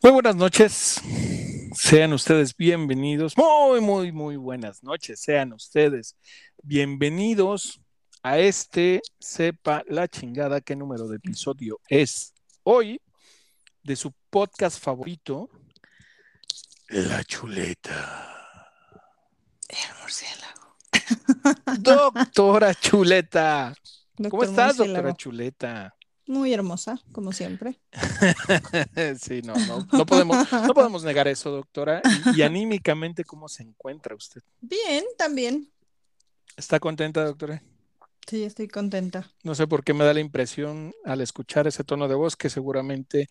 Muy buenas noches. Sean ustedes bienvenidos. Muy, muy, muy buenas noches. Sean ustedes bienvenidos a este Sepa la chingada qué número de episodio es hoy de su podcast favorito, La Chuleta. El murciélago. Doctora Chuleta. ¿Cómo estás, murciélago. doctora Chuleta? Muy hermosa, como siempre. sí, no, no, no podemos, no podemos negar eso, doctora. Y, y anímicamente, ¿cómo se encuentra usted? Bien, también. ¿Está contenta, doctora? Sí, estoy contenta. No sé por qué me da la impresión al escuchar ese tono de voz que seguramente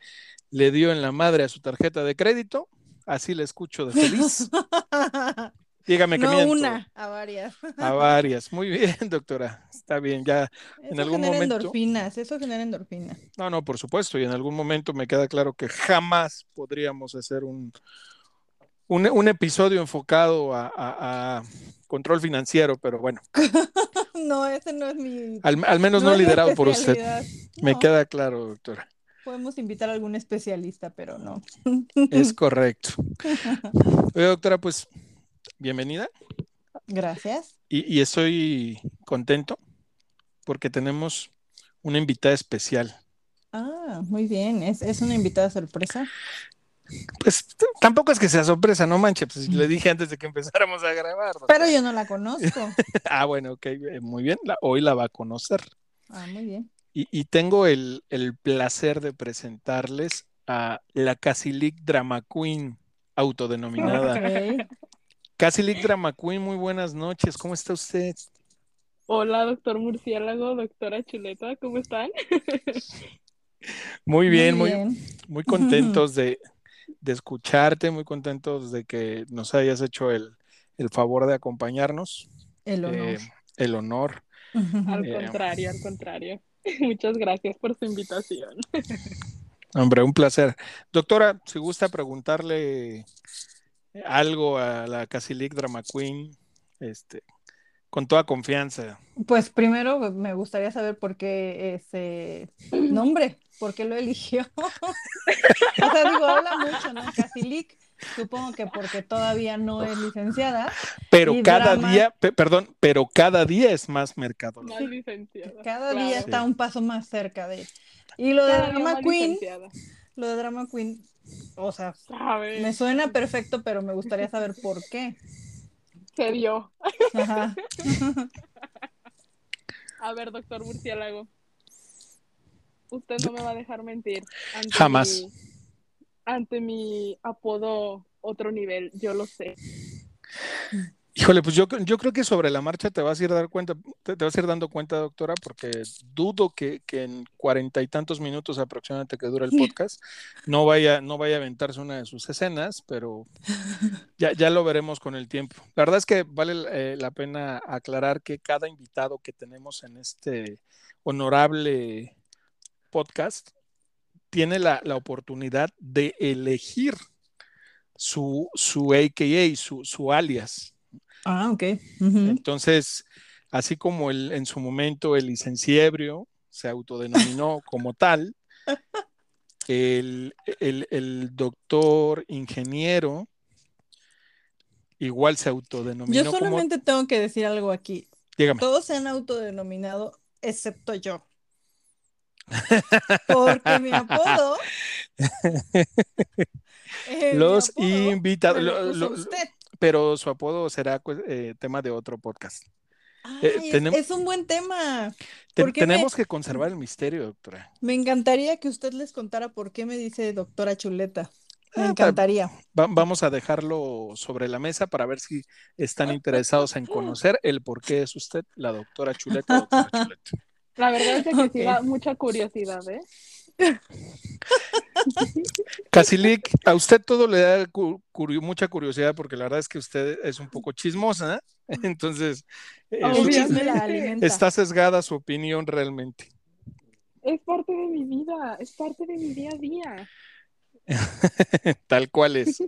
le dio en la madre a su tarjeta de crédito. Así le escucho de feliz. Dígame que no miento. una, a varias. A varias. Muy bien, doctora. Está bien, ya. Eso algún genera momento- endorfinas, eso genera endorfinas. No, no, por supuesto. Y en algún momento me queda claro que jamás podríamos hacer un, un, un episodio enfocado a, a- a control financiero, pero bueno, No, ese no es mi. al, al menos no, liderado por usted. Me queda claro, doctora. Podemos invitar a algún especialista, pero no. Es correcto. Oye, doctora, pues bienvenida. Gracias. Y, y estoy contento porque tenemos una invitada especial. Ah, muy bien. Es, es una invitada sorpresa. Pues tampoco es que sea sorpresa, no manches, pues le dije antes de que empezáramos a grabar. doctora. Pero yo no la conozco. Ah, bueno, ok, eh, muy bien, la- hoy la va a conocer. Ah, muy bien. Y, y tengo el, el placer de presentarles a la Casilic Drama Queen, autodenominada. Casilic Drama Queen, muy buenas noches, ¿cómo está usted? Hola, doctor Murciélago, doctora Chuleta, ¿cómo están? Muy bien, muy, bien. muy contentos de, de escucharte, muy contentos de que nos hayas hecho el, el favor de acompañarnos, El honor. eh, el honor. Al Eh. contrario, al contrario. Muchas gracias por su invitación. Hombre, un placer. Doctora, si gusta preguntarle algo a la Casilic Drama Queen, este, con toda confianza. Pues primero me gustaría saber por qué ese nombre, por qué lo eligió. O sea, digo, habla mucho, ¿no? Casilic, supongo que porque todavía no es licenciada. Pero cada drama. día, pe- perdón, pero cada día es más mercado. Más licenciada. Cada claro. día está un paso más cerca de. Y lo de Cada Drama Queen, licenciada. lo de Drama Queen, o sea, ¿Sabes? me suena perfecto, pero me gustaría saber por qué. Se dio. Ajá. A ver, doctor Murciélago. Usted no me va a dejar mentir. Ante Jamás. mi- ante mi apodo otro nivel, yo lo sé. Híjole, pues yo, yo creo que sobre la marcha te vas a ir dar cuenta, te, te vas a ir dando cuenta, doctora, porque dudo que, que en cuarenta y tantos minutos aproximadamente que dura el podcast no vaya, no vaya a aventarse una de sus escenas, pero ya, ya lo veremos con el tiempo. La verdad es que vale eh, la pena aclarar que cada invitado que tenemos en este honorable podcast tiene la, la oportunidad de elegir su, su AKA, su, su alias. Ah, ok. Entonces, así como el, en su momento el licenciebrio se autodenominó como tal, el, el- el doctor ingeniero igual se autodenominó Yo como... solamente tengo que decir algo aquí. Dígame. Todos se han autodenominado, excepto yo. Porque mi apodo. eh, Los invitados, lo lo- usted. Pero su apodo será pues, eh, tema de otro podcast. Ay, eh, es- un buen tema. Te- ¿Por qué me- tenemos que conservar el misterio, doctora. Me encantaría que usted les contara por qué me dice doctora Chuleta. Me Ah, encantaría. Va- vamos a dejarlo sobre la mesa para ver si están interesados en conocer el por qué es usted la doctora Chuleta. doctora Chuleta. La verdad es que Ok. sí da mucha curiosidad, ¿eh? Casilic, a usted todo le da curio- mucha curiosidad porque la verdad es que usted es un poco chismosa, entonces eh, su- la alimenta. está sesgada su opinión realmente. Es parte de mi vida, es parte de mi día a día. Tal cual es.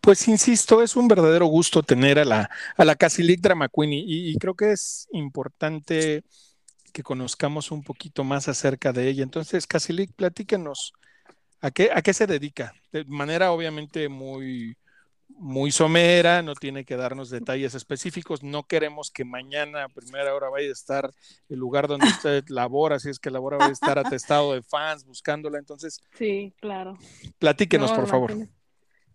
Pues insisto, es un verdadero gusto tener a la, a la Casilic Drama Queen y, y creo que es importante que conozcamos un poquito más acerca de ella. Entonces, Casilic, platíquenos ¿A qué, ¿A qué se dedica? De manera obviamente muy, muy somera, no tiene que darnos detalles específicos. No queremos que mañana a primera hora vaya a estar el lugar donde usted labora, si es que labora, vaya a estar atestado de fans buscándola. Entonces, Sí, claro. platíquenos, No, por favor.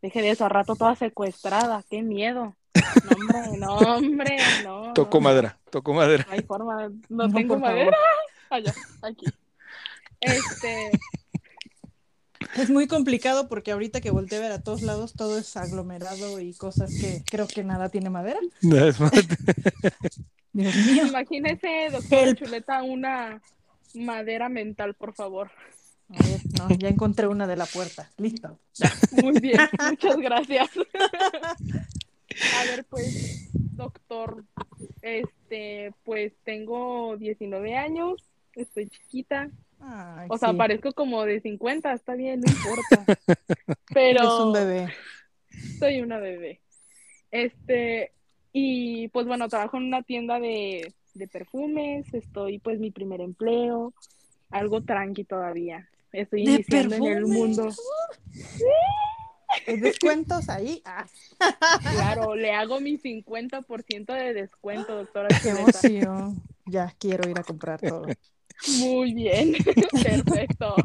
Deje de eso, a rato toda secuestrada, qué miedo. No, hombre, no, hombre, no. Tocó no, madera, tocó madera. No hay forma, no, No, tengo madera. Allá, aquí. Este, Es muy complicado porque ahorita que volteé a ver a todos lados todo es aglomerado y cosas que creo que nada tiene madera. Dios mío. imagínese, doctor Help. Chuleta, una madera mental, por favor. A ver, no, ya encontré una de la puerta. Listo. Muy bien, muchas gracias. A ver, pues, doctor, este, pues tengo 19 años, estoy chiquita, Ay, o sea, sí, parezco como de 50, está bien, no importa. Pero eres un bebé. soy una bebé. Este, y pues bueno, trabajo en una tienda de, de perfumes, estoy pues mi primer empleo, algo tranqui todavía. Estoy ¿De iniciando en el mundo. ¿Hay descuentos ahí? Ah, Claro, le hago mi 50% de descuento, doctora qué Chuleta. emoción. Ya quiero ir a comprar todo. Muy bien, perfecto.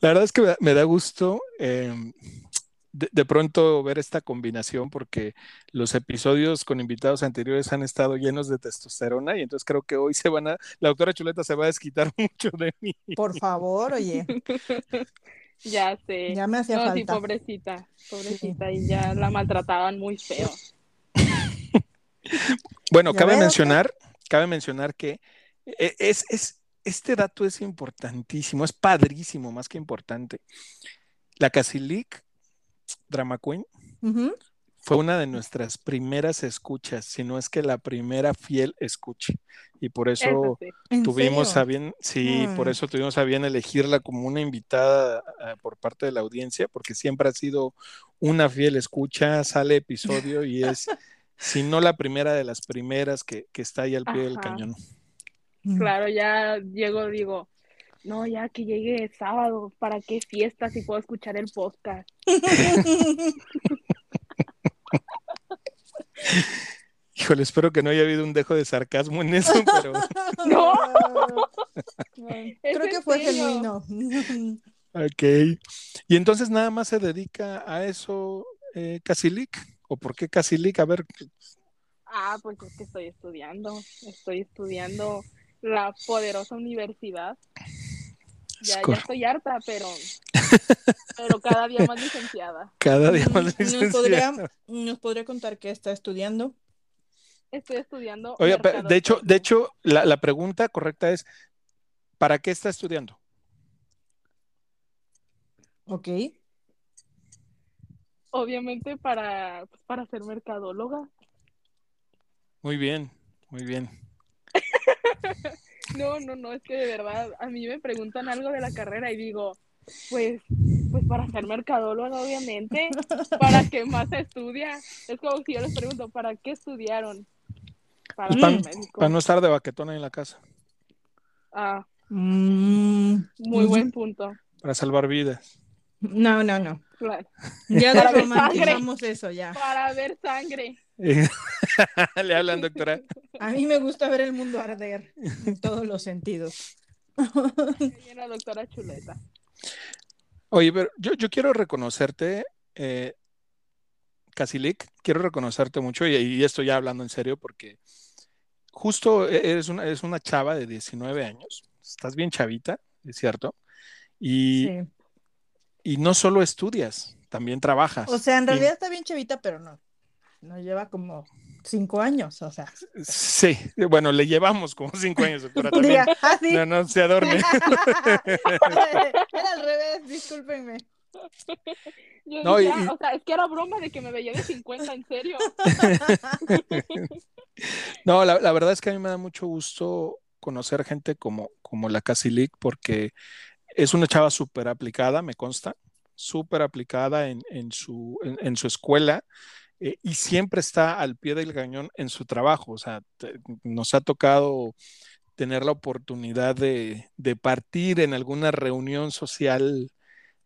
La verdad es que me da, me da gusto eh, de, de pronto ver esta combinación porque los episodios con invitados anteriores han estado llenos de testosterona y entonces creo que hoy se van a, la doctora Chuleta se va a desquitar mucho de mí. Por favor, oye, Ya sé. ya me hacía No, sí, falta. pobrecita, pobrecita, y ya la maltrataban muy feo. Bueno, ¿Ya cabe mencionar, cabe mencionar que eh, es, es, este dato es importantísimo, es padrísimo, más que importante. La Casilic Drama Queen. Fue una de nuestras primeras escuchas, si no es que la primera fiel escucha. Y por eso Eso sí. ¿En tuvimos serio? a bien, sí, por Mm. eso tuvimos a bien elegirla como una invitada eh, por parte de la audiencia, porque siempre ha sido una fiel escucha, sale episodio y es, si no la primera de las primeras que, que está ahí al pie del cañón. Mm. Claro, ya llego, digo, no, ya que llegue sábado, ¿para qué fiesta si puedo escuchar el podcast? Híjole, espero que no haya habido un dejo de sarcasmo en eso, pero No. Creo ¿Es que fue genuino. ok. Y entonces nada más se dedica a eso eh, Casilic, ¿o por qué Casilic? A ver, Ah, pues es que estoy estudiando, estoy estudiando la poderosa universidad. Ya, ya estoy harta, pero, pero cada día más licenciada. cada día más Mm, ¿Nos licenciada. podría, ¿Nos podría contar qué está estudiando? Estoy estudiando. Pe- de hecho, de hecho, la, la pregunta correcta es, ¿para qué está estudiando? Ok. obviamente para, pues, para ser mercadóloga. Muy bien, muy bien. No, no, no, es que de verdad a mí me preguntan algo de la carrera y digo, pues, pues para ser mercadóloga, obviamente, ¿para qué más se estudia? Es como si yo les pregunto, ¿para qué estudiaron? Para ser para, médico. para no estar de baquetona en la casa, Ah, Mm, muy buen punto. para salvar vidas. No, no, no. Claro. Ya Para ver romantizamos eso ya. Para ver sangre. Le hablan, doctora. A mí me gusta ver el mundo arder en todos los sentidos. La doctora Chuleta. Oye, pero yo, yo quiero reconocerte, eh, Casilic, quiero reconocerte mucho, y, y esto ya hablando en serio, porque justo e- eres una, eres una chava de 19 años, estás bien chavita, es cierto, y, Sí. y no solo estudias, también trabajas. O sea, en Y- realidad está bien chavita, pero no. Nos lleva como cinco años, o sea. Sí, bueno, le llevamos como cinco años, doctora, también. Diga, ah, sí. No, no se adorne. Era al revés, discúlpenme. Yo No, y- "Ah, o sea, es que era broma de que me veía de 50, en serio. No, la, la verdad es que a mí me da mucho gusto conocer gente como, como la Casilic, porque es una chava súper aplicada, me consta, súper aplicada en, en su, en, en su escuela eh, y siempre está al pie del cañón en su trabajo. O sea, te- nos ha tocado tener la oportunidad de, de partir en alguna reunión social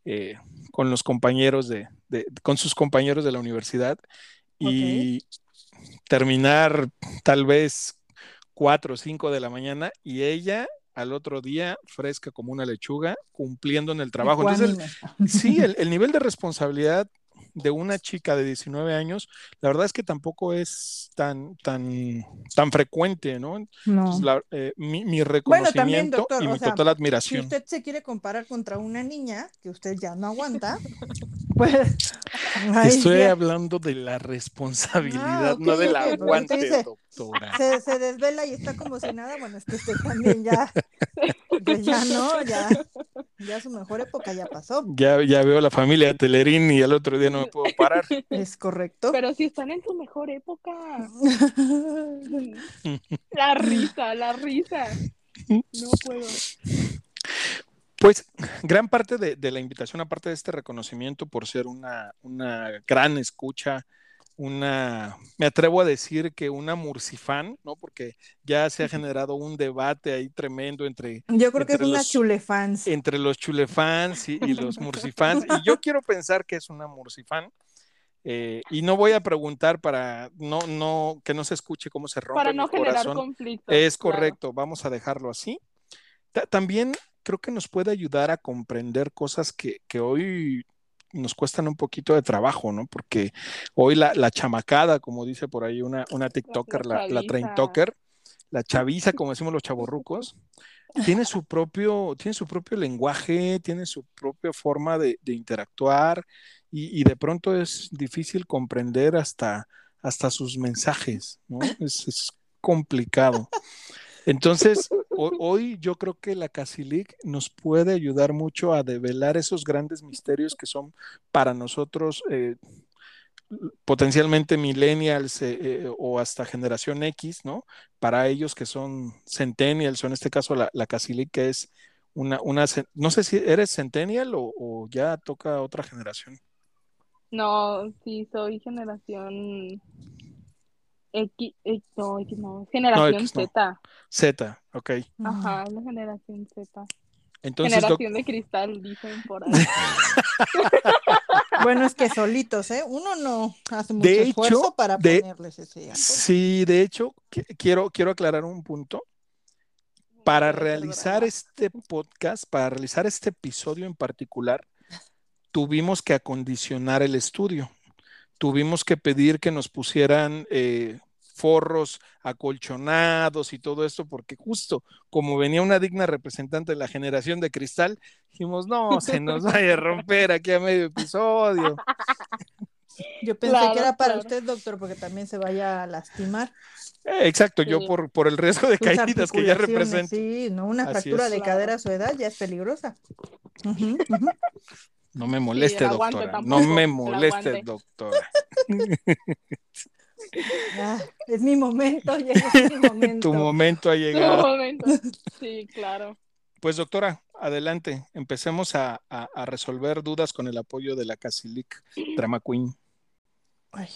eh, con los compañeros de, de, con sus compañeros de la universidad y terminar tal vez cuatro o cinco de la mañana y ella al otro día fresca como una lechuga, cumpliendo en el trabajo. Entonces, sí, el, el, nivel de responsabilidad de una chica de 19 años, la verdad es que tampoco es tan, tan, tan frecuente, ¿no? No. La, eh, mi, mi, reconocimiento bueno, también, doctor, y mi sea, total admiración. Si usted se quiere comparar contra una niña que usted ya no aguanta, pues. Estoy ya. hablando de la responsabilidad, ah, okay, no del okay, aguante, doctora. Se, se, desvela y está como si nada. Bueno, es que usted también ya, pues ya no, ya, ya su mejor época ya pasó. Ya, ya veo la familia Telerín y al otro día no me puedo parar. Es correcto. Pero si están en su mejor época. la risa, la risa. No puedo. Pues gran parte de, de, la invitación, aparte de este reconocimiento por ser una, una, gran escucha, una, me atrevo a decir que una murcifán, ¿no? Porque ya se ha generado un debate ahí tremendo entre... Yo creo entre que es una chulefans. Entre los chulefans y, y los murcifans. y yo quiero pensar que es una murcifán. Eh, y no voy a preguntar para no, no, que no se escuche cómo se rompe. Para no mi generar corazón. conflicto. Es correcto, claro. vamos a dejarlo así. Ta también creo que nos puede ayudar a comprender cosas que, que, hoy nos cuestan un poquito de trabajo, ¿no? Porque hoy la, la chamacada, como dice por ahí una, una TikToker, la, la, la traintoker, la chaviza, como decimos los chavorrucos, tiene su propio, tiene su propio lenguaje, tiene su propia forma de, de interactuar y, y, de pronto es difícil comprender hasta, hasta sus mensajes, ¿no? Es, es complicado. Entonces, hoy, yo creo que la Casilic nos puede ayudar mucho a develar esos grandes misterios que son para nosotros eh, potencialmente millennials eh, eh, o hasta generación X, ¿no? Para ellos que son centennials o en este caso la, la Casilic que es una, una, no sé si eres centennial o, o ya toca otra generación. No, sí, soy generación X, X, no, X no, generación no, X no. Z. Z, ok. Ajá, la generación Z. Entonces, generación de cristal, dicen por ahí. bueno, es que solitos, ¿eh? Uno no hace mucho de esfuerzo hecho, para de, ponerles ese Sí, de hecho, quiero, quiero aclarar un punto. Para realizar este podcast, para realizar este episodio en particular, tuvimos que acondicionar el estudio. Tuvimos que pedir que nos pusieran eh, forros acolchonados y todo esto, porque justo como venía una digna representante de la generación de cristal, dijimos, no, se nos vaya a romper aquí a medio episodio. Yo pensé claro, que era para claro. usted, doctor, porque también se vaya a lastimar. Eh, exacto, sí. yo por, por el riesgo de Sus caídas que ya represento. Sí, no, una fractura de cadera a su edad ya es peligrosa. Uh -huh, uh -huh. No me moleste, sí, doctora. No me moleste, doctora. Ah, es mi momento, es mi momento. tu momento ha llegado. Tu momento. Sí, claro. Pues doctora, adelante, empecemos a, a, a, resolver dudas con el apoyo de la Casilic Drama Queen. Ay,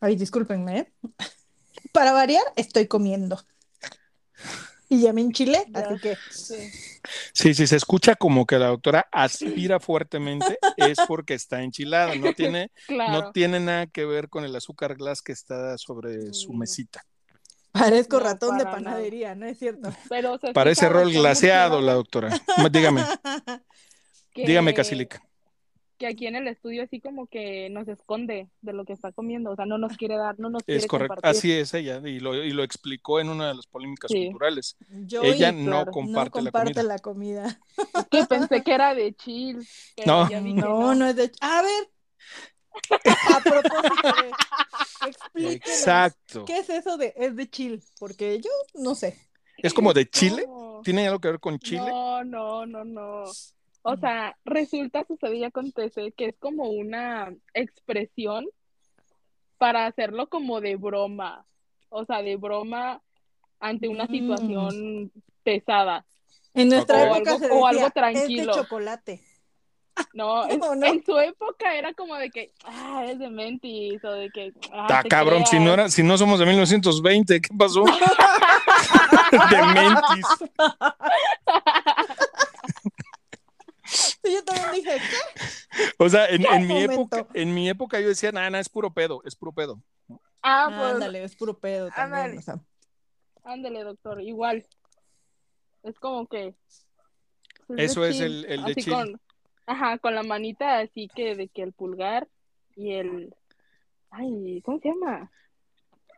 ay discúlpenme. ¿eh? Para variar, estoy comiendo. Y ya me enchilé, ya, así que. Sí. sí, si se escucha como que la doctora aspira fuertemente, es porque está enchilada. No tiene, claro. no tiene nada que ver con el azúcar glass que está sobre su mesita. Parezco no, ratón de panadería, nada. ¿no es cierto? Pero Parece rol glaseado la doctora. Dígame. que... Dígame, Casilic que aquí en el estudio así como que nos esconde de lo que está comiendo, o sea, no nos quiere dar, no nos quiere Es correcto, compartir. así es ella, y lo, y lo explicó en una de las polémicas Sí. culturales. Yo ella y- no claro, comparte, no comparte la comida. la comida. Es que pensé que era de chill. No. No, no es de. A ver. A propósito de. Explíquenos. Exacto. ¿Qué es eso de es de chill? Porque yo no sé. Es como de Chile, No. ¿tiene algo que ver con Chile? No, no, no, no. O sea, resulta, sucede y acontece que es como una expresión para hacerlo como de broma. O sea, de broma ante una Mm. situación pesada. En nuestra. O época algo- se o algo es tranquilo. de chocolate. No, en, No, no. en su época era como de que, ah, es de mentis, o de que, ah, Está te cabrón, si no, era, si no somos de 1920, ¿qué pasó? De mentis. Sí, yo también dije, ¿qué? O sea, en, en mi Momento. época, en mi época yo decía, nada, nada, es puro pedo, es puro pedo. Ah, pues, Ándale, es puro pedo también. Ándale. o sea. ándale, doctor, igual. Es como que. pues, Eso de es chill, el- el de así chill. Con, ajá, con la manita así que de que el pulgar y el. Ay, ¿cómo se llama?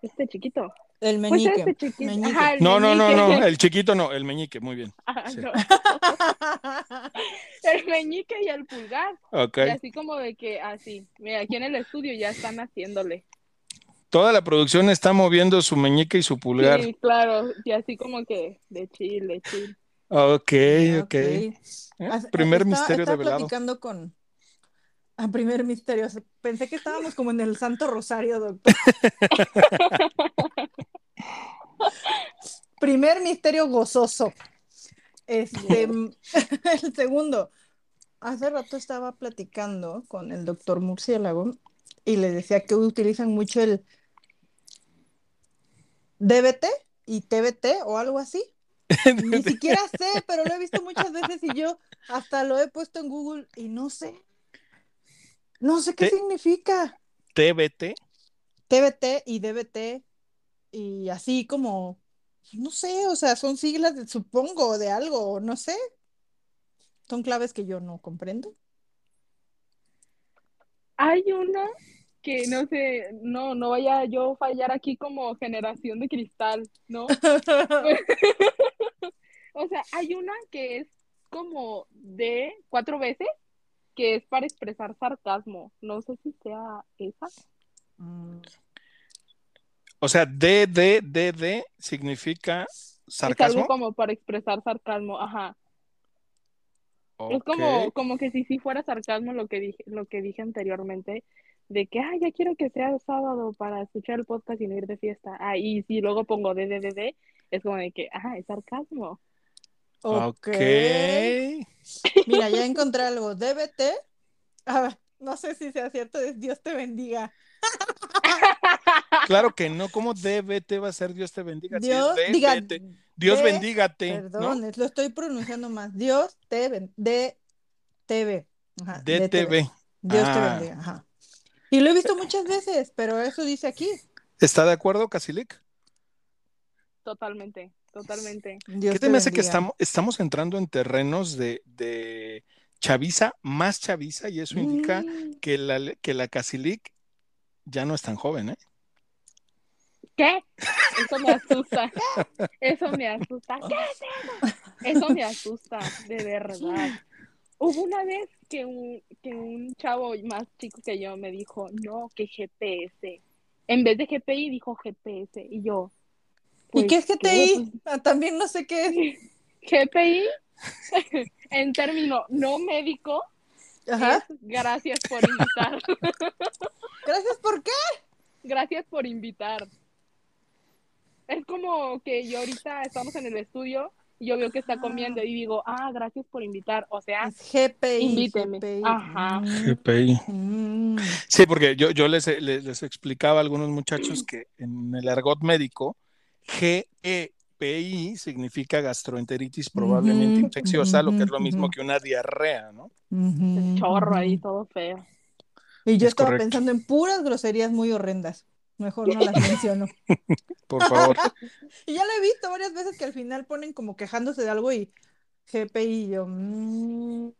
Este chiquito. El Pues meñique. este chiquito. meñique. Ajá, el No, no, no, no, el chiquito no, el meñique, muy bien. Ah, sí. no. El meñique y el pulgar. Y así como de que, así. Mira, aquí en el estudio ya están haciéndole. Toda la producción está moviendo su meñique y su pulgar. Sí, claro. Y así como que de chill, de chill. Ok, ok. ¿Eh? Ah, Primer estaba- misterio estaba develado. platicando con. Ah, primer misterio. Pensé que estábamos como en el Santo Rosario, doctor. primer misterio gozoso. Este, el segundo. Hace rato estaba platicando con el doctor Murciélago y le decía que utilizan mucho el DBT y TBT o algo así. Ni siquiera sé, pero lo he visto muchas veces y yo hasta lo he puesto en Google y no sé. No sé qué significa. TBT. TBT y DBT y así como, no sé, o sea, son siglas, de- supongo, de algo, no sé. Son claves que yo no comprendo. Hay una que no sé, no, no vaya yo a fallar aquí como generación de cristal, ¿no? O sea, hay una que es como de cuatro veces, que es para expresar sarcasmo. No sé si sea esa. Mm, O sea, DDDD significa Es sarcasmo. algo como para expresar sarcasmo, ajá. Es como, como que si sí fuera sarcasmo lo que dije, lo que dije anteriormente, de que, ah, ya quiero que sea sábado para escuchar el podcast y no ir de fiesta. Ah, y si luego pongo DDDD, es como de que, ah, es sarcasmo. Ok. Mira, ya encontré algo. DBT. A ver, no sé si sea cierto, es Dios te bendiga. Claro que no, ¿cómo DBT va a ser Dios te bendiga? Si Dios, diga, Dios bendígate, ¿no? Perdón, lo estoy pronunciando más. Dios te ben, de TV. Ajá, DTV. DTV. Dios te Ah. bendiga. Ajá. Y lo he visto muchas veces, pero eso dice aquí. ¿Está de acuerdo, Casilik? Totalmente, totalmente. Dios ¿Qué te te me hace que estamos, estamos entrando en terrenos de, de chaviza, más chaviza, y eso indica Mm, que la, que la Casilik ya no es tan joven, ¿eh? ¿Qué? Eso me asusta. Eso me asusta. ¿Qué es eso? Eso me asusta, de verdad. Hubo una vez que un, que un chavo más chico que yo me dijo, no, que GPS. En vez de GPI dijo GPS. Y yo, ¿Y pues, qué es GTI? Pues, Ah, también no sé qué es. GPI, en término no médico, Ajá. es gracias por invitar. Gracias por qué. Gracias por invitar. Es como que yo ahorita estamos en el estudio y yo veo que está comiendo y digo, ah, gracias por invitar. O sea, Es GPI. Invíteme. GPI. Ajá. GPI. mm. Sí, porque yo, yo les, les, les explicaba a algunos muchachos que en el argot médico, GEPI significa gastroenteritis probablemente infecciosa, lo que es lo mismo que una diarrea, ¿no? Ujú, chorro ahí, todo feo. Y yo Es estaba correcto. pensando en puras groserías muy horrendas. Mejor no las menciono. Por favor. Y ya lo he visto varias veces que al final ponen como quejándose de algo y GPI y yo. mm,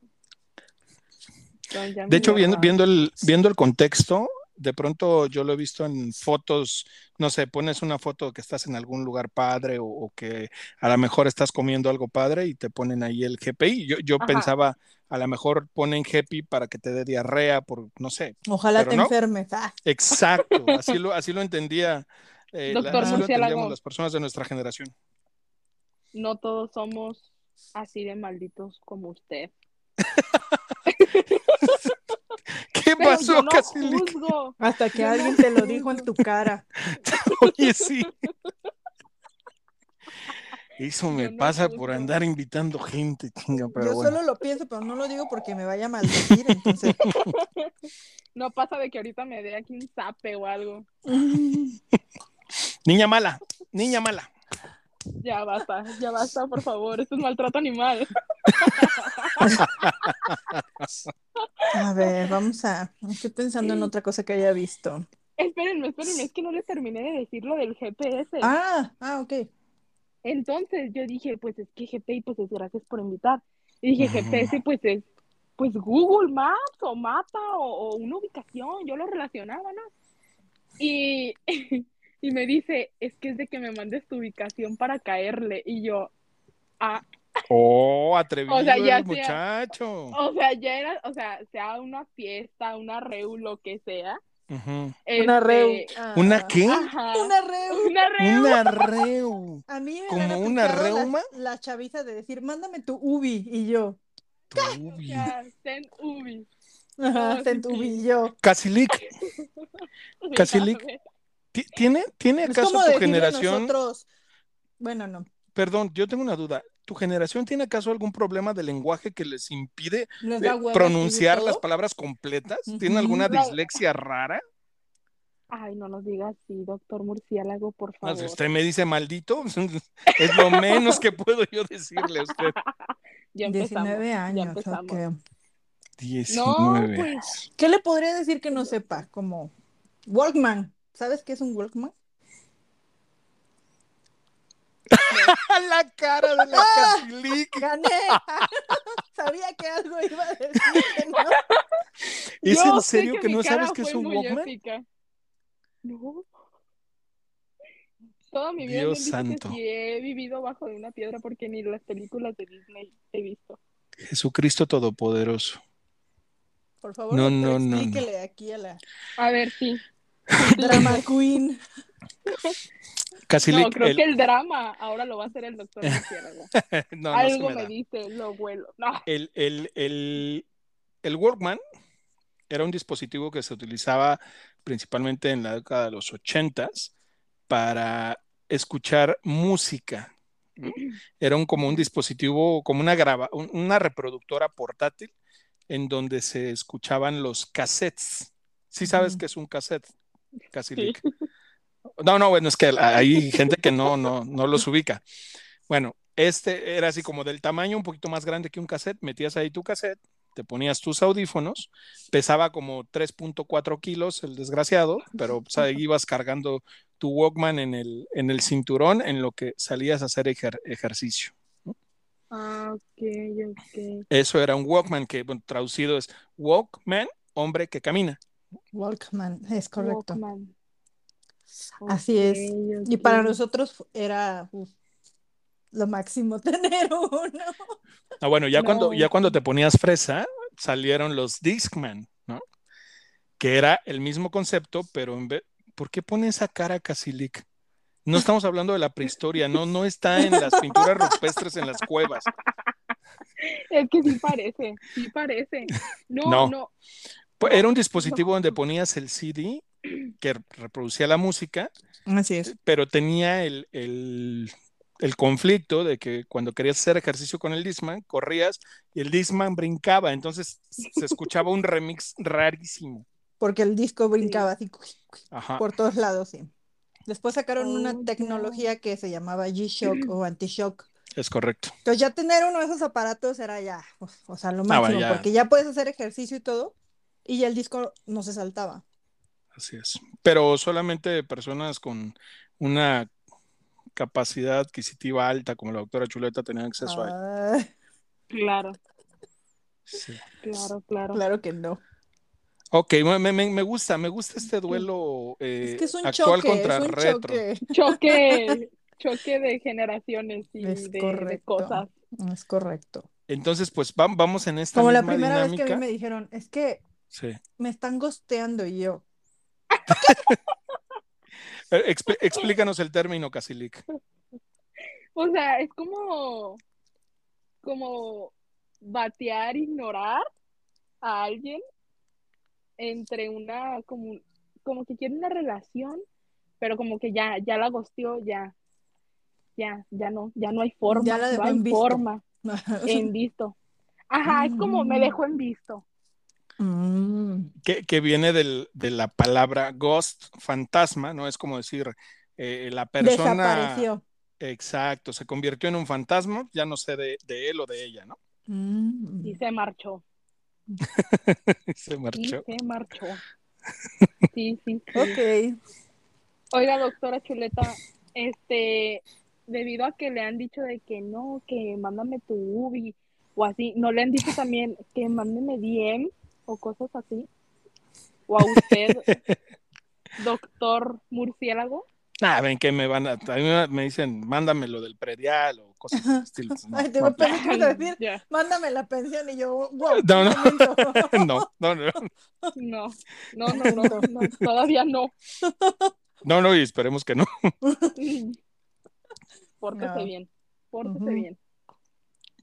De hecho, viendo, viendo, el, viendo el contexto, de pronto yo lo he visto en fotos, no sé, pones una foto que estás en algún lugar padre o, o que a lo mejor estás comiendo algo padre y te ponen ahí el GPI. Yo, yo Ajá. pensaba, a lo mejor ponen GPI para que te dé diarrea, por, no sé. Ojalá te no. enfermes. Ah, Exacto, así lo, así lo entendía, eh, la- Doctor así lo entendíamos las personas de nuestra generación. No todos somos así de malditos como usted. ¿Qué Pero pasó, yo no Casilik? juzgo. hasta que Yo no alguien te lo dijo en tu cara. Oye, sí. Eso me no pasa por andar invitando gente, chinga, pero Yo bueno. solo lo pienso, pero no lo digo porque me vaya a maldecir. Entonces, No pasa de que ahorita me dé aquí un zape o algo. Niña mala, niña mala. Ya basta, ya basta, por favor. Esto es maltrato animal. A ver, vamos a. Estoy pensando en otra cosa que haya visto. Espérenme, espérenme, es que no les terminé de decir lo del GPS. Ah, ah, ok. Entonces yo dije, pues es que GPI, pues es gracias por invitar. Y dije, GPS, pues es, pues Google Maps o mapa o, o una ubicación, yo lo relacionaba, ¿no? Y, y me dice, es que es de que me mandes tu ubicación para caerle. Y yo, ah, Oh, atrevido O sea, ya el sea- muchacho. o sea, ya era, o sea, sea una fiesta, una reu, lo que sea. Una este, reu. Ah. ¿Una qué? Ajá, Una reu. una reu. Una reu. A mí me ¿Como una la- chaviza de decir, mándame tu ubi. Y yo, Uy. Ya, send Ubi. ajá, send sí, ubi. Y yo. Dígame. ¿ti- ¿tiene, ¿tiene Es acaso como tu generación? nosotros. Bueno, no. Perdón, yo tengo una duda. ¿Tu generación tiene acaso algún problema de lenguaje que les impide pronunciar las palabras completas? Ujú. ¿Tienen alguna No. dislexia rara? Ay, no nos digas así, doctor Murciélago, por No, favor. si usted me dice maldito, es lo menos que puedo yo decirle a usted. Ya empezamos. 19 ya años. empezamos. ok. 19 pues. años. ¿Qué le podría decir que no sepa? Como Walkman. ¿Sabes qué es un Walkman? la cara de la Casilik. ¡Gané! Sabía que algo iba a decir que no. ¿Es Yo en serio que, no sabes qué es un Walkman? épica. No. Toda mi vida Dios santo. que he vivido bajo de una piedra porque ni las películas de Disney he visto. Jesucristo Todopoderoso. Por favor, no. explíquele aquí a la A ver, sí. drama queen. No, creo el- que el drama ahora lo va a hacer el doctor no Algo me dice, lo vuelo. No. El, el, el, el Walkman era un dispositivo que se utilizaba principalmente en la década de los ochentas para escuchar música. Era un, como un dispositivo, como una, grava, un- una reproductora portátil en donde se escuchaban los cassettes. Sí sabes qué es un cassette, Casilik. No, no, bueno, es que hay gente que no, no, no los ubica. Bueno, este era así como del tamaño un poquito más grande que un cassette, metías ahí tu cassette, te ponías tus audífonos, pesaba como 3.4 kilos el desgraciado, pero pues, ahí ibas cargando tu Walkman en el, en el cinturón en lo que salías a hacer ejer- ejercicio. Ah, ok, ok. Eso era un Walkman, que bueno, traducido es Walkman, hombre que camina. Walkman, es correcto. Walkman. Así es. Y para nosotros era uf, lo máximo tener uno. Ah, bueno, ya, No. cuando, ya cuando te ponías fresa, salieron los Discman, ¿no? Que era el mismo concepto, pero en vez... ¿Por qué pone esa cara Casilik? No estamos hablando de la prehistoria, no, no está en las pinturas rupestres en las cuevas. Es que sí parece, sí parece. No, No. no. Pues Era un dispositivo donde ponías el CD que reproducía la música, Así es. pero tenía el, el- el conflicto de que cuando querías hacer ejercicio con el Discman, corrías y el Discman brincaba, entonces se escuchaba un remix rarísimo. Porque el disco brincaba así Ajá. por todos lados, sí. Después sacaron una tecnología que se llamaba G-Shock o Anti-Shock. Es correcto. Entonces ya tener uno de esos aparatos era ya, o sea, lo Ah, bueno, máximo, ya. porque ya puedes hacer ejercicio y todo, y ya el disco no se saltaba. Así es. Pero solamente personas con una capacidad adquisitiva alta, como la doctora Chuleta, tenían acceso a él. Ah, Claro, Sí. claro, claro. claro que no. Ok, me, me- me gusta, me gusta este duelo eh, Es que es un actual choque, contra es un retro. choque. Choque, choque de generaciones y Es de, cosas. Es correcto. Entonces, pues va- vamos en esta Como la primera vez que a mí me dijeron, es que Sí. me están gosteando y yo, expl- explícanos el término, Casilik. O sea, es como, como batear, ignorar a alguien entre una, como, como que quiere una relación, pero como que ya, ya la gosteó, ya, ya, ya no, ya no hay forma, Ya la no hay en visto. forma, en visto. Ajá, es como me Mm. dejó en visto. Mm, Que, que viene del- de la palabra ghost, fantasma, ¿no? Es como decir, eh, la persona. desapareció. Exacto, se convirtió en un fantasma, ya no sé de, de él o de ella, ¿no? Mm. Y se marchó. se Y marchó. se marchó. Sí, sí, sí. Ok. Oiga, doctora Chuleta, este, debido a que le han dicho de que no, que mándame tu UBI o así, ¿no le han dicho también que mándeme DM o cosas así? ¿O a usted, doctor murciélago? Ah, ven que me van a, a mí me- me dicen, mándame lo del predial o cosas de estilo. No, Ay, te no, pensé que ibas a decir, Ya, mándame la pensión y yo, wow, No, no. no, no, no, no, no, no, no, no, todavía no. no, no, y esperemos que no. Pórtese No. bien, pórtese Ujú. bien.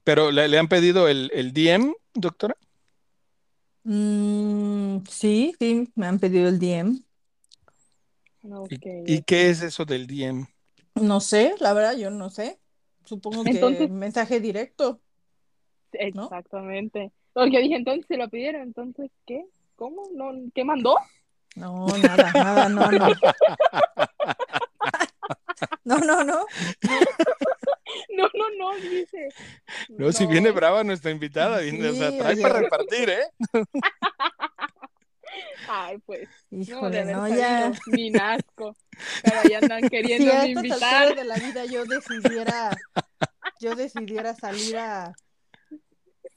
Pero le, le han pedido el, el DM, doctora. Mm, sí, sí, me han pedido el DM. ¿Y, y qué es eso del DM? No sé, la verdad, yo no sé. Supongo que Entonces- mensaje directo. Exactamente. Porque dije, entonces se lo pidieron, entonces, ¿qué? ¿Cómo? ¿No? ¿Qué mandó? No, nada, nada, no, no. No, no, no. No, no, no, dice. No, si viene brava nuestra invitada, viene, o sea, Sí, trae oye. para repartir, ¿eh? Ay, pues, no, de Híjole, no, sabido, ya. ni nazco. Pero ahí andan Si queriendo a estas invitar. alturas de la vida yo decidiera, yo decidiera salir a,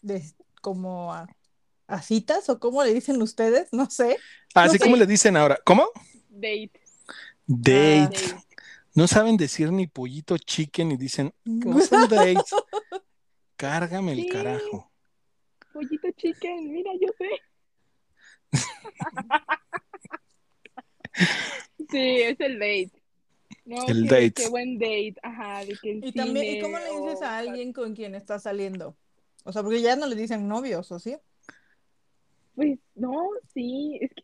de, como a, a citas o cómo le dicen ustedes, no sé. Así sé. como le dicen ahora. ¿Cómo? Date. Date. date. No saben decir ni pollito chicken y dicen, "What's a date? Cárgame el carajo. Pollito chicken, mira, yo sé. Sí, es el date. No, El que- date. Qué buen date. Ajá, de que el Y también, ¿y cómo le dices o- a alguien con quien estás saliendo? O sea, porque ya no le dicen novios, ¿o sí? Pues no, sí, es que,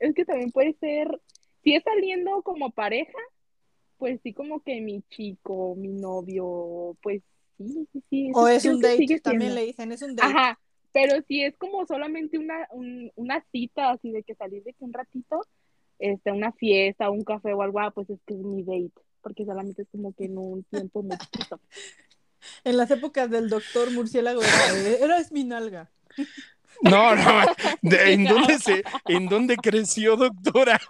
es que también puede ser, si es saliendo como pareja, pues sí, como que mi chico, mi novio, pues sí, sí, sí. O es un date, también le dicen, es un date. Ajá, pero si es como solamente una, un- una cita, así de que salir de que un ratito, este, una fiesta, un café o algo, ah, pues es que es mi date, porque solamente es como que en un tiempo muy chiquito. En las épocas del doctor murciélago era, era es mi nalga. No, no. ¿de- ¿En dónde se, en dónde creció, doctora?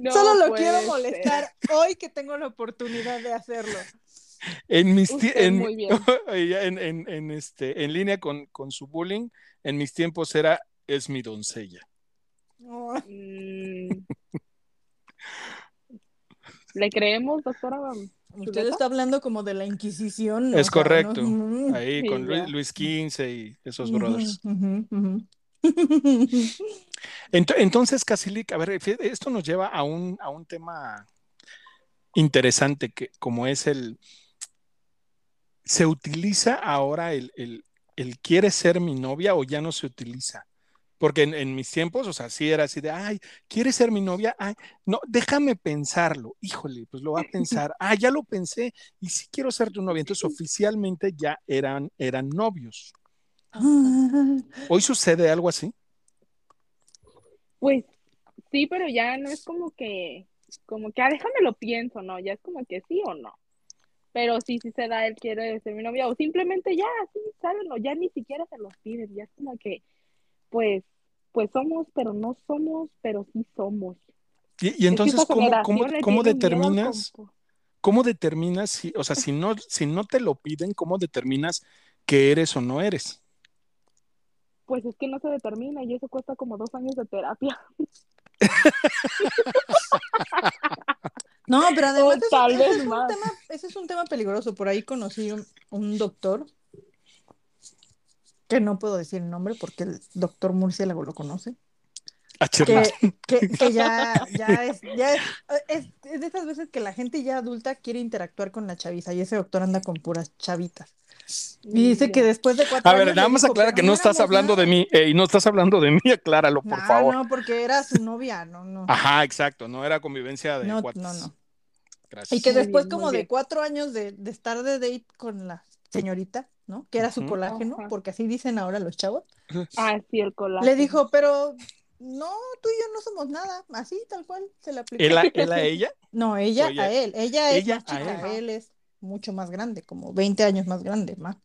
No Solo lo quiero ser. molestar hoy que tengo la oportunidad de hacerlo. En mis en, muy bien. ella en, en- en este, en línea con, con su bullying, en mis tiempos era es mi doncella. Oh, Mm. ¿Le creemos, doctora? Usted está hablando como de la Inquisición. Es sea, correcto. ¿no? Ahí Sí, con Luis, ya. Luis XV y esos brothers. Entonces, Casilik, a ver, esto nos lleva a un, a un tema interesante que como es el, ¿se utiliza ahora el, el, el quiere ser mi novia o ya no se utiliza? Porque en, en mis tiempos, o sea, sí era así de, ay, ¿quieres ser mi novia? Ay, no, déjame pensarlo. Híjole, pues lo va a pensar. Ah, ya lo pensé y sí quiero ser tu novia. Entonces, oficialmente ya eran, eran novios. ¿Hoy sucede algo así? Pues sí, pero ya no es como que, como que, ah, déjame lo pienso, ¿no? Ya es como que sí o no. Pero sí, sí se da, él quiere ser mi novia, o simplemente ya, sí, saben, o ya ni siquiera se los piden, ya es como que, pues, pues somos, pero no somos, pero sí somos. Y, y Es que entonces, ¿cómo, cómo, cómo determinas? ¿Cómo determinas si, o sea, si no, si no te lo piden, cómo determinas que eres o no eres? Pues es que no se determina y eso cuesta como dos años de terapia. No, pero además tal ese, vez es un más. tema, ese es un tema peligroso. Por ahí conocí un, un doctor, que no puedo decir el nombre porque el doctor Murciélago lo conoce, Ah, que, que, que ya, ya, es, ya es, es, es de esas veces que la gente ya adulta quiere interactuar con la chaviza y ese doctor anda con puras chavitas. Y dice que después de cuatro A ver, años nada más dijo, aclara "Pero que no estás hablando de nada". mí, eh, y no estás hablando de mí, acláralo, por No, favor. no, porque era su novia, no, no. Ajá, exacto, no era convivencia de No, cuates. no, no. Gracias. Y que después bien, como de cuatro años de, de estar de date con la señorita, ¿no? Que era su colágeno, Ajá. porque así dicen ahora los chavos. Ah, sí, el colágeno. Le dijo, pero no, tú y yo no somos nada, así tal cual se le aplicó. ¿Él a, él a ella? No, ella a él, ella es ella más a chica, él. él es mucho más grande, como 20 años más grande, más.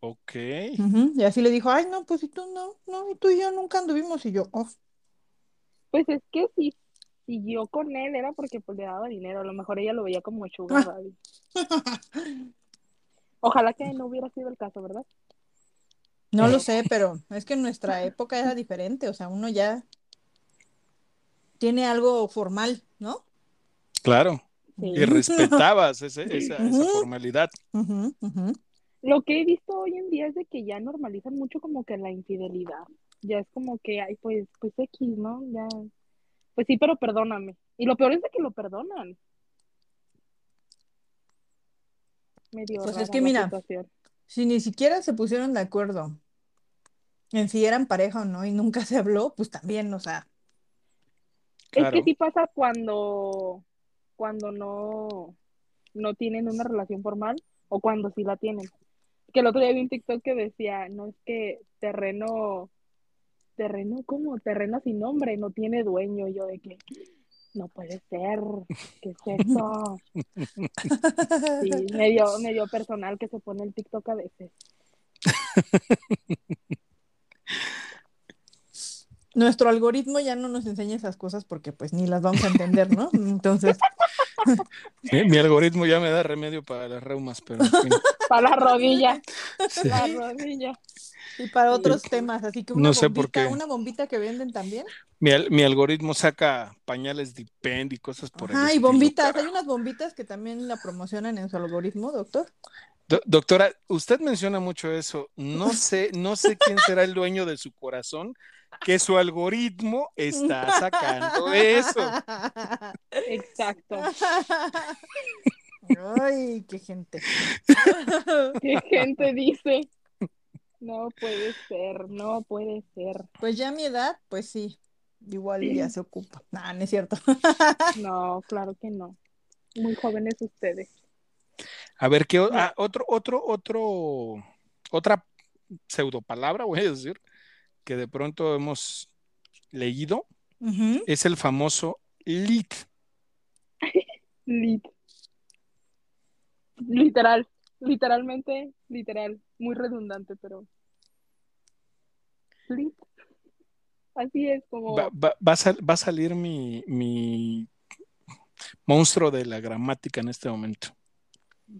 Ok. Y así le dijo, ay, no, pues y tú no, no, y tú y yo nunca anduvimos, y yo, oh. Pues es que si siguió con él era porque pues le daba dinero. A lo mejor ella lo veía como sugar daddy. Ojalá que no hubiera sido el caso, ¿verdad? No Eh. lo sé, pero es que en nuestra época era diferente, o sea, uno ya tiene algo formal, ¿no? Claro. Sí. Y respetabas ese- esa, esa formalidad. Lo que he visto hoy en día es de que ya normalizan mucho como que la infidelidad. Ya es como que, ay, pues, pues X, ¿no? Ya. Pues sí, pero perdóname. Y lo peor es de que lo perdonan. Medio Pues es que la mira, situación. Si ni siquiera se pusieron de acuerdo en si eran pareja o no y nunca se habló, pues también, o sea, Es Claro. que sí pasa cuando, cuando no, no tienen una relación formal o cuando sí la tienen. Que el otro día vi un TikTok que decía, no es que terreno, terreno, ¿cómo? Terreno sin nombre, no tiene dueño. Yo de que, no puede ser, ¿qué es eso? Sí, medio, medio personal que se pone el TikTok a veces. nuestro algoritmo ya no nos enseña esas cosas porque pues ni las vamos a entender, ¿no? Entonces, Mi, mi algoritmo ya me da remedio para las reumas, pero en fin. Para la rodilla, Sí. la rodilla. Y para otros temas, así que No una por bombita, qué. una bombita que venden también. Mi, mi algoritmo saca pañales Depend y cosas por el Ajá, y bombitas, hay unas bombitas que también la promocionan en su algoritmo, doctor. Do- doctora, usted menciona mucho eso. No sé, no sé quién será el dueño de su corazón, que su algoritmo está sacando eso. Exacto. Ay, qué gente. ¿Qué gente dice? No puede ser, no puede ser. Pues ya a mi edad, pues sí, igual y ya se ocupa. Nah, no es cierto. No, claro que no. Muy jóvenes ustedes. A ver, ¿qué ah, otro, otro, otro, otra pseudopalabra, voy a decir, que de pronto hemos leído, es el famoso lit. Lit. Literal, literalmente, literal. Muy redundante, pero. Lit. Así es como. Va, va- va a, sal- va a salir mi, mi monstruo de la gramática en este momento.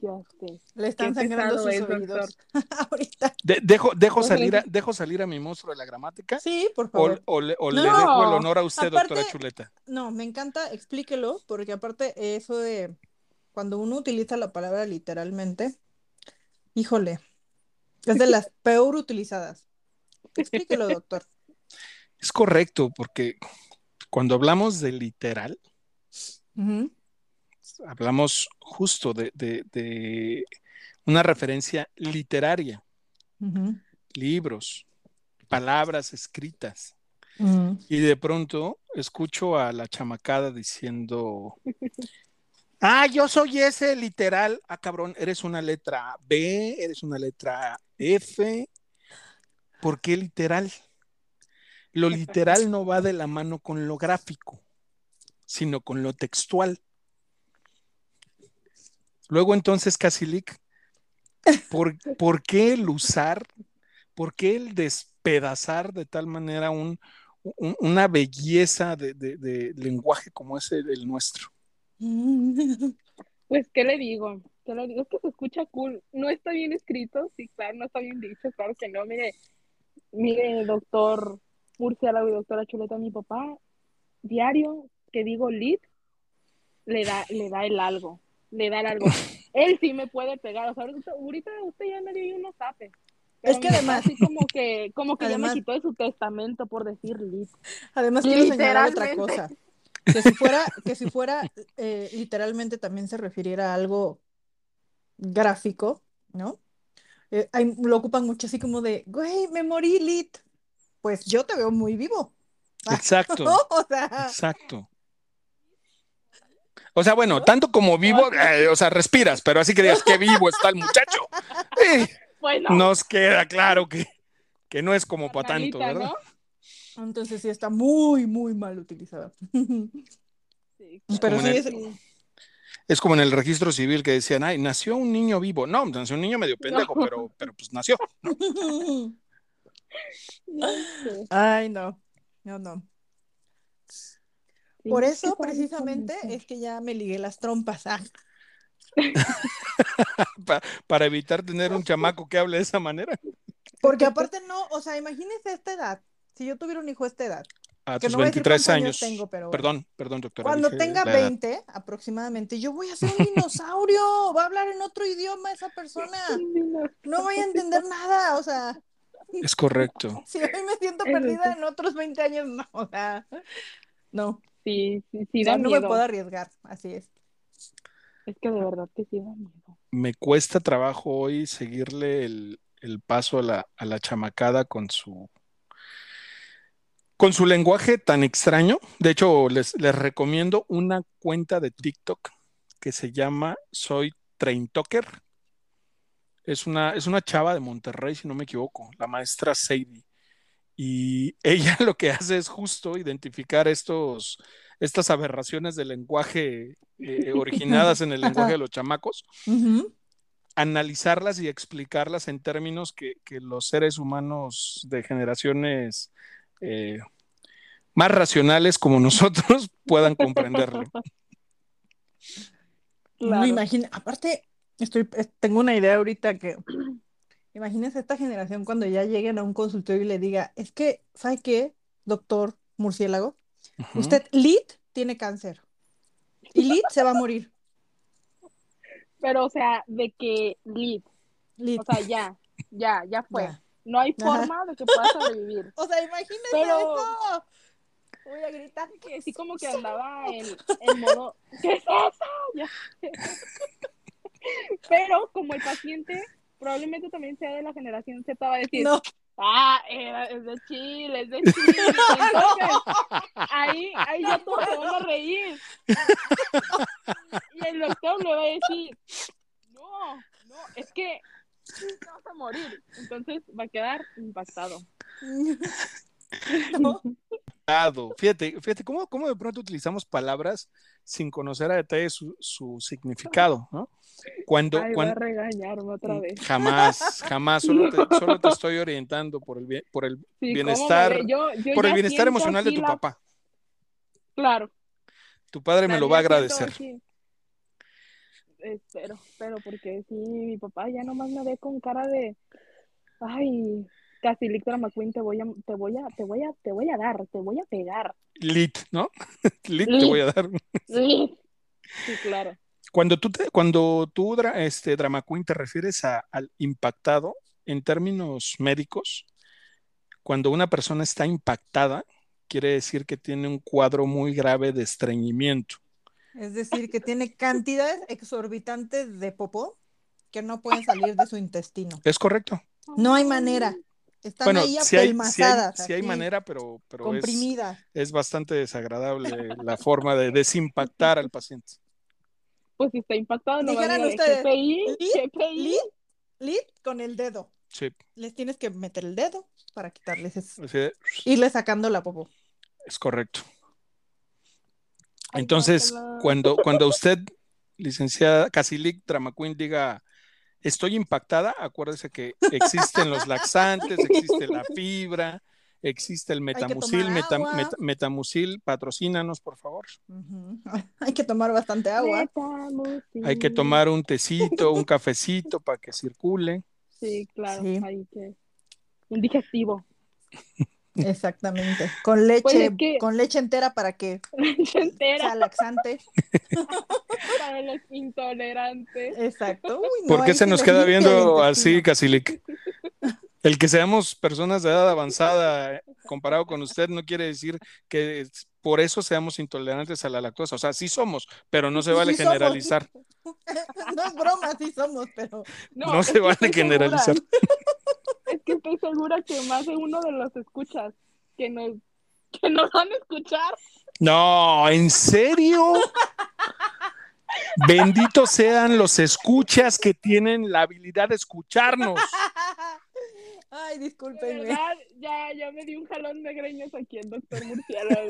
Ya sé. Le están sangrando sus es, oídos ahorita. De- dejo, dejo, salir a, dejo salir a mi monstruo de la gramática Sí, por o, favor. o le, o No. le dejo el honor a usted, Aparte- doctora Chuleta. No, me encanta, explíquelo, porque aparte eso de cuando uno utiliza la palabra literalmente, híjole, es de las peor utilizadas. Explíquelo, doctor. Es correcto, porque cuando hablamos de literal, hablamos justo de, de- de una referencia literaria, libros, palabras escritas. Y de pronto escucho a la chamacada diciendo, ah, yo soy ese literal. Ah, cabrón, eres una letra B, eres una letra F. ¿Por qué literal? Lo literal no va de la mano con lo gráfico, sino con lo textual. Luego entonces, Casilic, ¿por, por qué el usar, por qué el despedazar de tal manera un, un- una belleza de, de- de lenguaje como es el, el nuestro? Pues, ¿qué le digo? ¿Qué le digo? Es que se escucha cool. No está bien escrito, sí, claro, no está bien dicho, claro que no. Mire, mire, doctor Murciélago y doctora Chuleta, mi papá, diario que digo lit, le da, le da el algo, le da el algo. Él sí me puede pegar, o sea, ahorita, ahorita usted ya me dio unos zapes. Pero Es que además- sí como que, como que ya me quitó de su testamento por decir lit. Además quiero señalar otra cosa, que si fuera, que si fuera eh, literalmente también se refiriera a algo gráfico, ¿no? Eh, hay- lo ocupan mucho así como de, güey, me morí lit. Pues yo te veo muy vivo. Exacto, O sea, exacto. O sea, bueno, tanto como vivo, eh, o sea, respiras, pero así que digas que vivo está el muchacho. Eh, Bueno, nos queda claro que, que no es como para tanto, ¿verdad? ¿no? Entonces sí está muy, muy mal utilizada. Sí, Pero sí es... Es como en el registro civil que decían, ay, nació un niño vivo. No, nació un niño medio pendejo, No. pero, pero pues nació. Ay, no. No, no. Sí, Por eso, precisamente, es que ya me ligué las trompas. Ah, Pa- para evitar tener un chamaco que hable de esa manera. Porque aparte no, o sea, imagínense esta edad. Si yo tuviera un hijo a esta edad, A Que tus no voy a decir 23 cuántos años años. tengo, pero bueno. Perdón, perdón, doctora. cuando dije tenga la edad. 20 aproximadamente, yo voy a ser un dinosaurio. Va a hablar en otro idioma esa persona. No voy a entender nada. O sea, Es correcto. si hoy me siento perdida en otros 20 años, no. O sea, no. Sí, sí, sí, O sea, da no me puedo arriesgar. Así es. Es que de verdad que sí da miedo. Me cuesta trabajo hoy seguirle el, el paso a la, a la chamacada con su con su lenguaje tan extraño. De hecho, les, les recomiendo una cuenta de TikTok que se llama Soy Traintoker. Es una, es una chava de Monterrey, si no me equivoco, la maestra Sadie. Y ella lo que hace es justo identificar estos, estas aberraciones del lenguaje eh, originadas en el lenguaje de los chamacos analizarlas y explicarlas en términos que, que los seres humanos de generaciones eh, más racionales como nosotros puedan comprenderlo. No Claro. imagina, aparte, estoy, es- tengo una idea ahorita que imagínense esta generación cuando ya lleguen a un consultorio y le diga, es que, ¿sabe qué, doctor murciélago? Usted, Lid, tiene cáncer. Y Lid se va a morir. Pero, o sea, de que lead, Lid. o sea, ya, ya, ya fue. Ya. No hay forma de que pueda sobrevivir. O sea, imagínense Pero- eso. Voy a gritar. Que así como que andaba en, en modo, ¿qué es eso? Pero como el paciente probablemente también sea de la generación Z, va a decir, No, ah, era- es de Chile, es de Chile. Entonces, ahí, ahí ya todos se van a reír. Y el doctor le va a decir, no, no, es que te vas a morir. Entonces va a quedar impactado. no. Fíjate, fíjate cómo, cómo de pronto utilizamos palabras sin conocer a detalle su, su significado, ¿no? Cuando, Ay, va a cuando regañarme otra vez. jamás, jamás, solo te, solo te estoy orientando por el, bien- por el, Sí, ¿cómo bienestar-? Yo- yo por el bienestar emocional de tu la- papá. Claro. Tu padre me lo va a siento agradecer. Espero, espero, porque sí, mi papá ya nomás me ve con cara de, ay, casi Lictora McQueen, te voy a, te voy a, te voy a, te voy a dar, te voy a pegar. Lit, ¿no? Lit te Lit. voy a dar. Sí, sí, claro. Cuando tú, te- cuando tú este, Drama Queen, te refieres a- al impactado en términos médicos, cuando una persona está impactada, quiere decir que tiene un cuadro muy grave de estreñimiento. Es decir, que tiene cantidades exorbitantes de popó que no pueden salir de su intestino. ¿Es correcto? No hay manera. Están bueno, ahí sí hay, sí hay, sí hay manera, pero, pero es, es bastante desagradable la forma de desimpactar al paciente. Pues si está impactado, no Dijeran ustedes, GPI, ¿lit? GPI. Lid, lid con el dedo. Sí, Les tienes que meter el dedo para quitarles eso. Irle sacando la popó. es correcto. Entonces, cuando, cuando usted, licenciada Casilic Drama Queen, diga estoy impactada, acuérdese que existen los laxantes, existe la fibra, existe el metamucil, meta- metamucil, patrocínanos, por favor. Hay que tomar bastante agua. Metamucil. Hay que tomar un tecito, un cafecito para que circule. Sí, claro, Sí. hay que... Un digestivo. Exactamente. Con leche, Pues es que- con leche entera para que Se entera sea laxante. para los intolerantes. Exacto. Uy, no, ¿Por qué se nos queda viendo así. Casilic? El que seamos personas de edad avanzada comparado con usted no quiere decir que por eso seamos intolerantes a la lactosa. O sea, sí somos, pero no se vale Sí somos. generalizar. No es broma, sí somos, pero No es se vale segura- generalizar. Es que estoy segura que más de uno de los escuchas que nos, que nos van a escuchar. No, ¿en serio? Benditos sean los escuchas que tienen la habilidad de escucharnos. Ay, discúlpenme. verdad, ya, ya me di un jalón de greñas aquí el doctor Murciélago.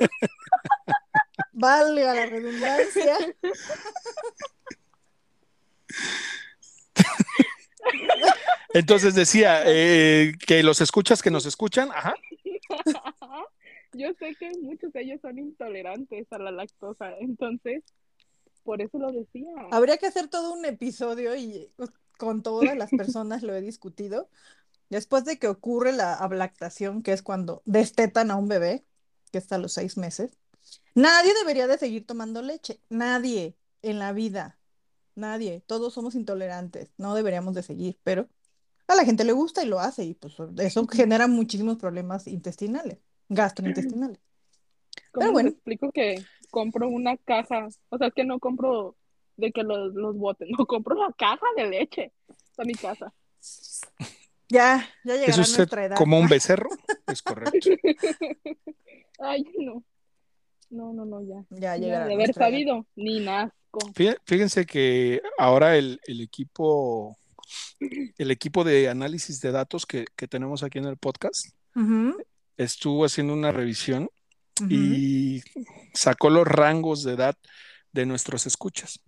Valga la redundancia. Entonces decía eh, que los escuchas que nos escuchan, ajá. Yo sé que muchos de ellos son intolerantes a la lactosa, entonces, por eso lo decía. Habría que hacer todo un episodio y pues, con todas las personas lo he discutido. Después de que ocurre la ablactación, que es cuando destetan a un bebé, que está a los seis meses, nadie debería de seguir tomando leche. Nadie en la vida. Nadie. Todos somos intolerantes. No deberíamos de seguir, pero a la gente le gusta y lo hace y pues eso genera muchísimos problemas intestinales, gastrointestinales. ¿Cómo Pero bueno. explico que compro una caja? O sea, es que no compro de que los, los botes, no compro la caja de leche a mi casa. Ya, ya ¿Es llegará usted nuestra edad. como un becerro? Es correcto. Ay, no. No, no, no, ya. Ya Ya, llegará de haber edad. sabido, ni nazco. Fí- Fíjense que ahora el, el equipo, el equipo de análisis de datos que, que tenemos aquí en el podcast estuvo haciendo una revisión y sacó los rangos de edad de nuestros escuchas.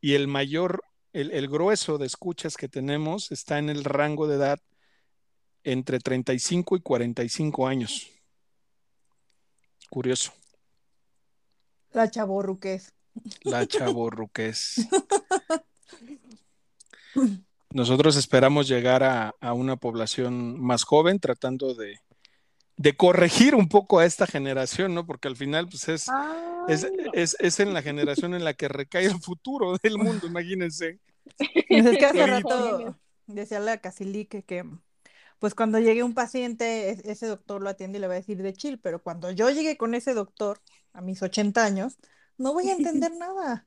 Y el mayor, el, el grueso de escuchas que tenemos está en el rango de edad entre 35 y 45 años. Curioso, La chavorruquez. la chavorruquez. Nosotros esperamos llegar a, a una población más joven tratando de, de corregir un poco a esta generación, ¿no? Porque al final, pues es, es, Ay, no. es, es en la generación en la que recae el futuro del mundo, imagínense. Pues es que hace rato decía la Casilique que pues cuando llegue un paciente, es- ese doctor lo atiende y le va a decir de chill, pero cuando yo llegue con ese doctor a mis 80 años, no voy a entender nada.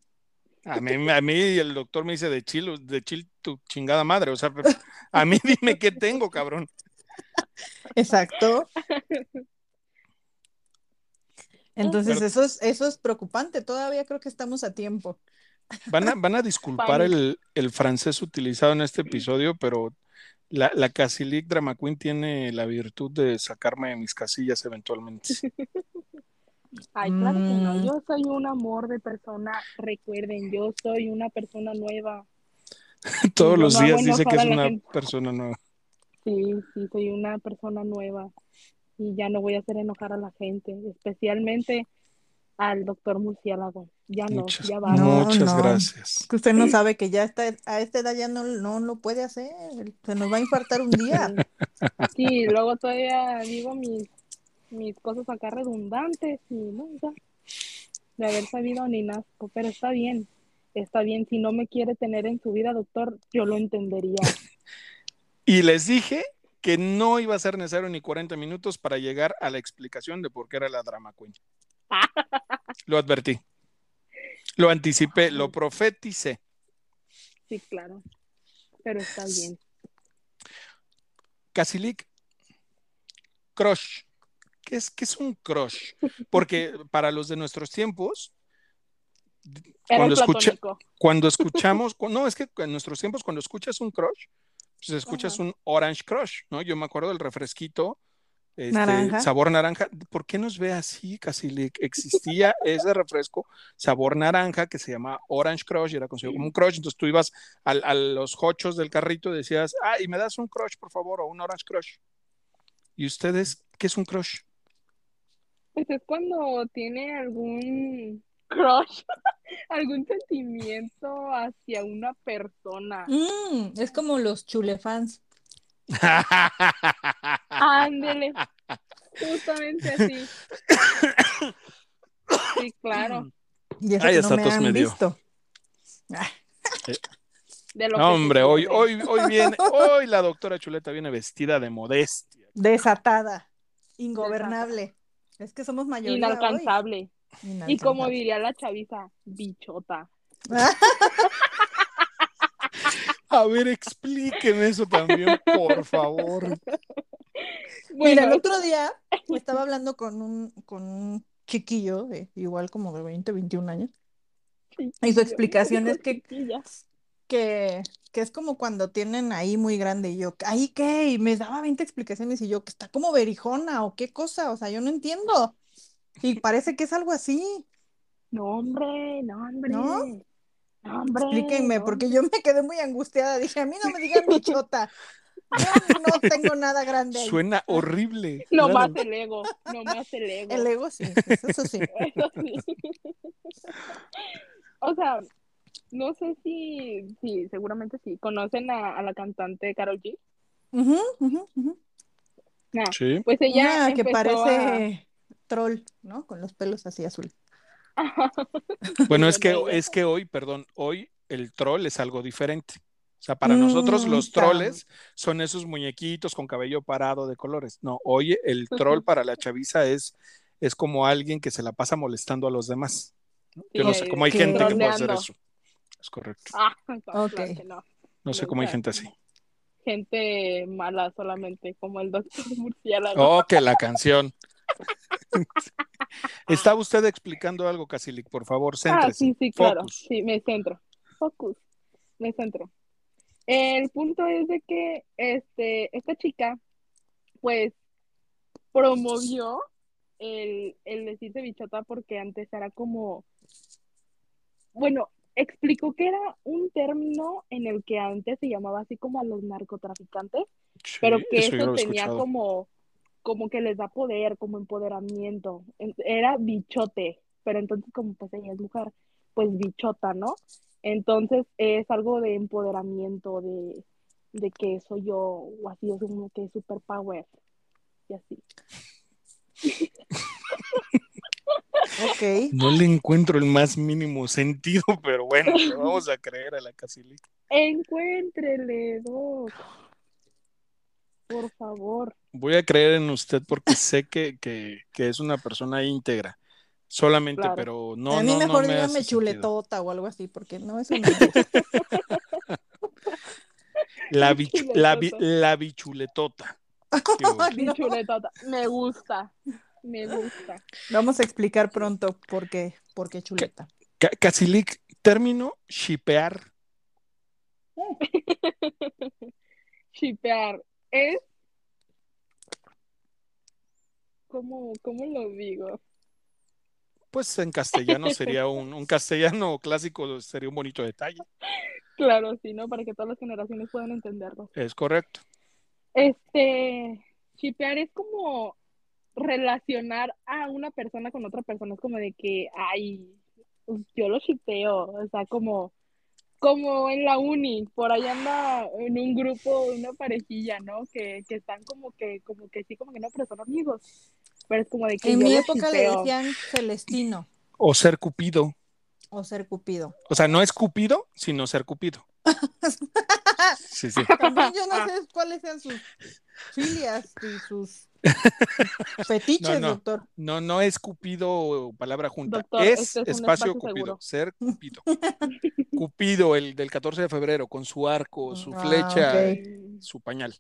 A mí, a mí el doctor me dice de chill, de chill tu chingada madre, o sea, a mí dime qué tengo, cabrón. Exacto. Entonces, Pero- eso es, eso es preocupante. Todavía creo que estamos a tiempo. Van a, van a disculpar el, el francés utilizado en este episodio, pero la, la Casilic Drama Queen tiene la virtud de sacarme de mis casillas eventualmente. Ay, claro que no. Mm. Yo soy un amor de persona. Recuerden, yo soy una persona nueva. Todos yo los no días dice que es una gente. persona nueva. Sí, sí, soy una persona nueva. Y ya no voy a hacer enojar a la gente, especialmente al doctor Murciélago. Ya no, Muchas, ya va. No, muchas no. gracias. Que usted no sabe que ya está, a esta edad ya no, no lo puede hacer. Se nos va a infartar un día. Sí, luego todavía digo mis, mis cosas acá redundantes y ya. De haber sabido ni nazco, pero está bien, está bien. Si no me quiere tener en su vida, doctor, yo lo entendería. Y les dije que no iba a ser necesario ni 40 minutos para llegar a la explicación de por qué era la drama queen. Lo advertí. Lo anticipé, lo profeticé. Sí, claro, pero está bien. Casilic, crush. ¿Qué es, qué es un crush? Porque para los de nuestros tiempos, cuando, escucha, cuando escuchamos, cu- no, es que en nuestros tiempos, cuando escuchas un crush, pues escuchas Ajá. un orange crush, ¿no? Yo me acuerdo del refresquito, este, Naranja. sabor naranja. ¿Por qué nos ve así, Casilic? Existía ese refresco, sabor naranja, que se llama orange crush, y era como un crush. Entonces tú ibas al- a los hochos del carrito y decías, ay, me das un crush, por favor, o un orange crush. ¿Y ustedes qué es un crush? Pues es cuando tiene algún crush, algún sentimiento hacia una persona. Mm, es como los chulefans. Ándele, justamente así. Sí, claro. Y eso Ay, que no me han me dio. visto. Ah, De lo No, hombre, hoy, hoy, hoy viene, hoy la doctora Chuleta viene vestida de modestia. desatada, ingobernable. Es que somos mayoría hoy. Inalcanzable. Y como diría la chaviza, bichota. A ver, explíqueme eso también, por favor. Mira, el Bueno, otro día estaba hablando con un, con un chiquillo, de, igual como de 20, 21 años, y su explicación es que, que que es como cuando tienen ahí muy grande y yo, ¿ahí qué? Y me daba 20 explicaciones y yo, que está como berijona o qué cosa, o sea, yo no entiendo. Y parece que es algo así, No, hombre, no, hombre. ¿No? No, hombre. explíquenme, no, porque yo me quedé muy angustiada, dije, a mí no me digan bichota, yo no tengo nada grande ahí. Suena horrible. No claro. más el ego, no más el ego. El ego sí, eso sí. Eso sí. O sea, no sé si, sí, seguramente sí. ¿Conocen a, a la cantante Carol G? Nah, Sí. pues ella Una que parece troll, ¿no? Con los pelos así azul. Bueno, es que, es que hoy, perdón, hoy el troll es algo diferente. O sea, para nosotros Mm, los ta- troles son esos muñequitos con cabello parado de colores. No, hoy el troll para la chaviza es, es como alguien que se la pasa molestando a los demás. Yo no sé cómo hay gente que puede hacer eso. Es correcto. Ah, claro Ok. que no. No sé cómo hay gente así. Gente mala solamente, como el doctor Murciélago. Oh, que la canción. Estaba usted explicando algo, Casilik, por favor, Ah, céntrese. sí, sí, claro. Focus. Sí, me centro. Focus. Me centro. El punto es de que este, esta chica, pues, promovió el, el decirse bichota porque antes era como, bueno, explicó que era un término en el que antes se llamaba así como a los narcotraficantes, Sí, pero que eso tenía escuchado. como, como que les da poder, como empoderamiento. En- Era bichote, pero entonces como pues ella es mujer, pues bichota, ¿no? Entonces es algo de empoderamiento, de, de que soy yo, o así, es como que superpower, y así. Ok. No le encuentro el más mínimo sentido, pero bueno, le vamos a creer a la Casilik. Encuéntrele, Doc. Por favor. Voy a creer en usted porque sé que, que, que es una persona íntegra. Solamente, Claro. pero no, a mí no, no mejor me dígame sentido. chuletota o algo así, porque no es un gusto. La, bichu- la, bi- la bichuletota. Bichuletota. Me gusta. Me gusta. Vamos a explicar pronto por qué, por qué chuleta. Ca- Casilik, término shipear. Shipear es. ¿Cómo, cómo lo digo? Pues en castellano sería un, un castellano clásico, sería un bonito detalle. Claro, sí, ¿no? Para que todas las generaciones puedan entenderlo. Es correcto. Este, shipear es como relacionar a una persona con otra persona. Es como de que, ay, pues, yo lo shipeo. O sea, como, como en la uni, por ahí anda en un grupo, una parejilla, ¿no? Que, que están como que, como que sí, como que no, pero son amigos. Pero es como de que En yo mi lo época le decían Celestino O ser cupido. o ser Cupido. O sea, no es cupido, sino ser cupido. Sí, sí. También yo no sé cuáles sean sus filias y sus fetiches, No, no. doctor. No, no es cupido palabra junta. Doctor, es este es espacio espacio cupido. seguro. Ser cupido. Cupido, el del 14 de febrero, con su arco, su Ah, flecha, ok. Mm, su pañal.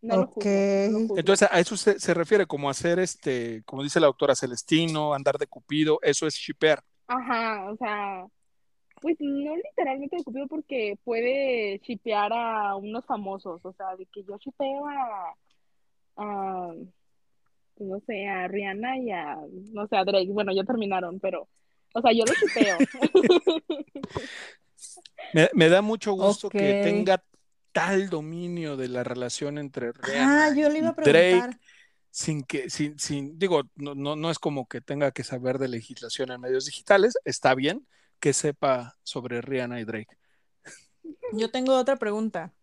No lo Ok. juzgo, no lo juzgo. Entonces, a eso se, se refiere como hacer este, como dice la doctora Celestino, andar de cupido, eso es shipear. Ajá, o sea, pues no literalmente de Cupido porque puede shipear a unos famosos, o sea, de que yo shipeo a, a, pues, no sé, a Rihanna y a, no sé, a Drake, bueno, ya terminaron, pero, o sea, yo lo shipeo. Me, me da mucho gusto que tenga tal dominio de la relación entre Ah, Rihanna yo le iba a y Drake, preguntar. sin que, sin, sin, digo, no, no, no es como que tenga que saber de legislación en medios digitales, está bien que sepa sobre Rihanna y Drake. Yo tengo otra pregunta.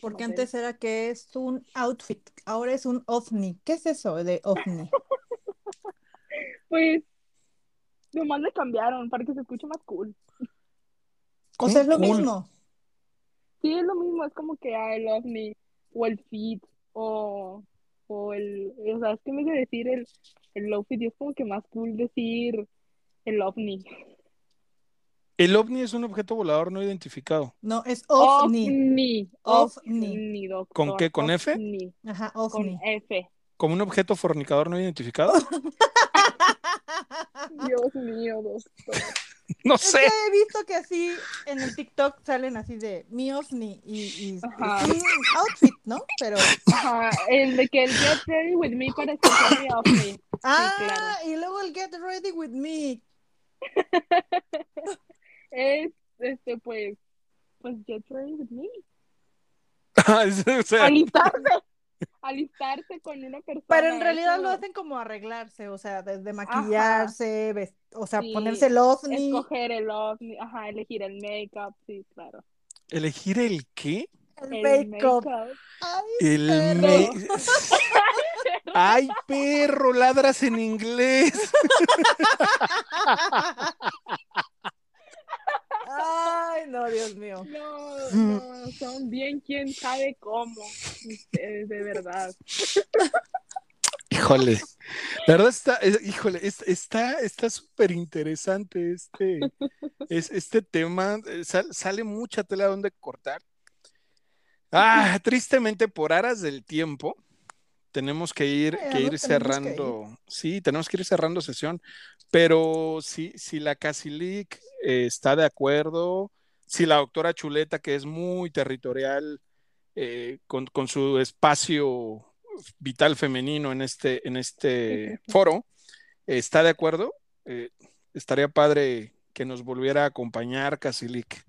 Porque antes era que es un outfit, ahora es un ovni. ¿Qué es eso de ovni? Pues, nomás le cambiaron para que se escuche más cool. O sea, es lo Cool. mismo. Sí, es lo mismo, es como que ah, el ovni o el fit o, o el, o sea, es que en vez de decir el, el outfit es como que más cool decir el ovni. El ovni es un objeto volador no identificado. No, es ovni. Ovni. Ovni. Ovni, doctor. ¿Con qué? ¿Con F? Ovni. Ajá, Con ovni. F. Como un objeto fornicador no identificado. Dios mío, doctor. No Es sé. que he visto que así en el TikTok salen así de mi ovni y, y Ajá. outfit, ¿no? Pero. Ajá, el de que el Get Ready With Me para escuchar mi ovni. Ah, claro. y luego el Get Ready With Me. Es, este, pues, pues Get Ready With Me. o sea, Alistarse. Alistarse con una persona. Pero en realidad eso, lo hacen como arreglarse, o sea, desde maquillarse, o sea, Sí, ponerse el ovni. Escoger el ovni, ajá, elegir el make-up, sí, claro. ¿elegir el qué? El El make-up. Ay, El perro. me... ¡Ay, perro! Ladras en inglés. Ay, no, Dios mío. No, no, son bien quién sabe cómo. Ustedes, de verdad. Híjole, la verdad está, es- híjole, es- está, está súper interesante este, es, este tema. eh, sal- sale mucha tela donde cortar. Ah, tristemente por aras del tiempo, tenemos que ir, que ir que cerrando. Sí, tenemos que ir cerrando sesión. Pero si, si la Casilic eh, está de acuerdo, si la doctora Chuleta, que es muy territorial, eh, con, con su espacio vital femenino en este, en este foro, eh, está de acuerdo, eh, estaría padre que nos volviera a acompañar Casilic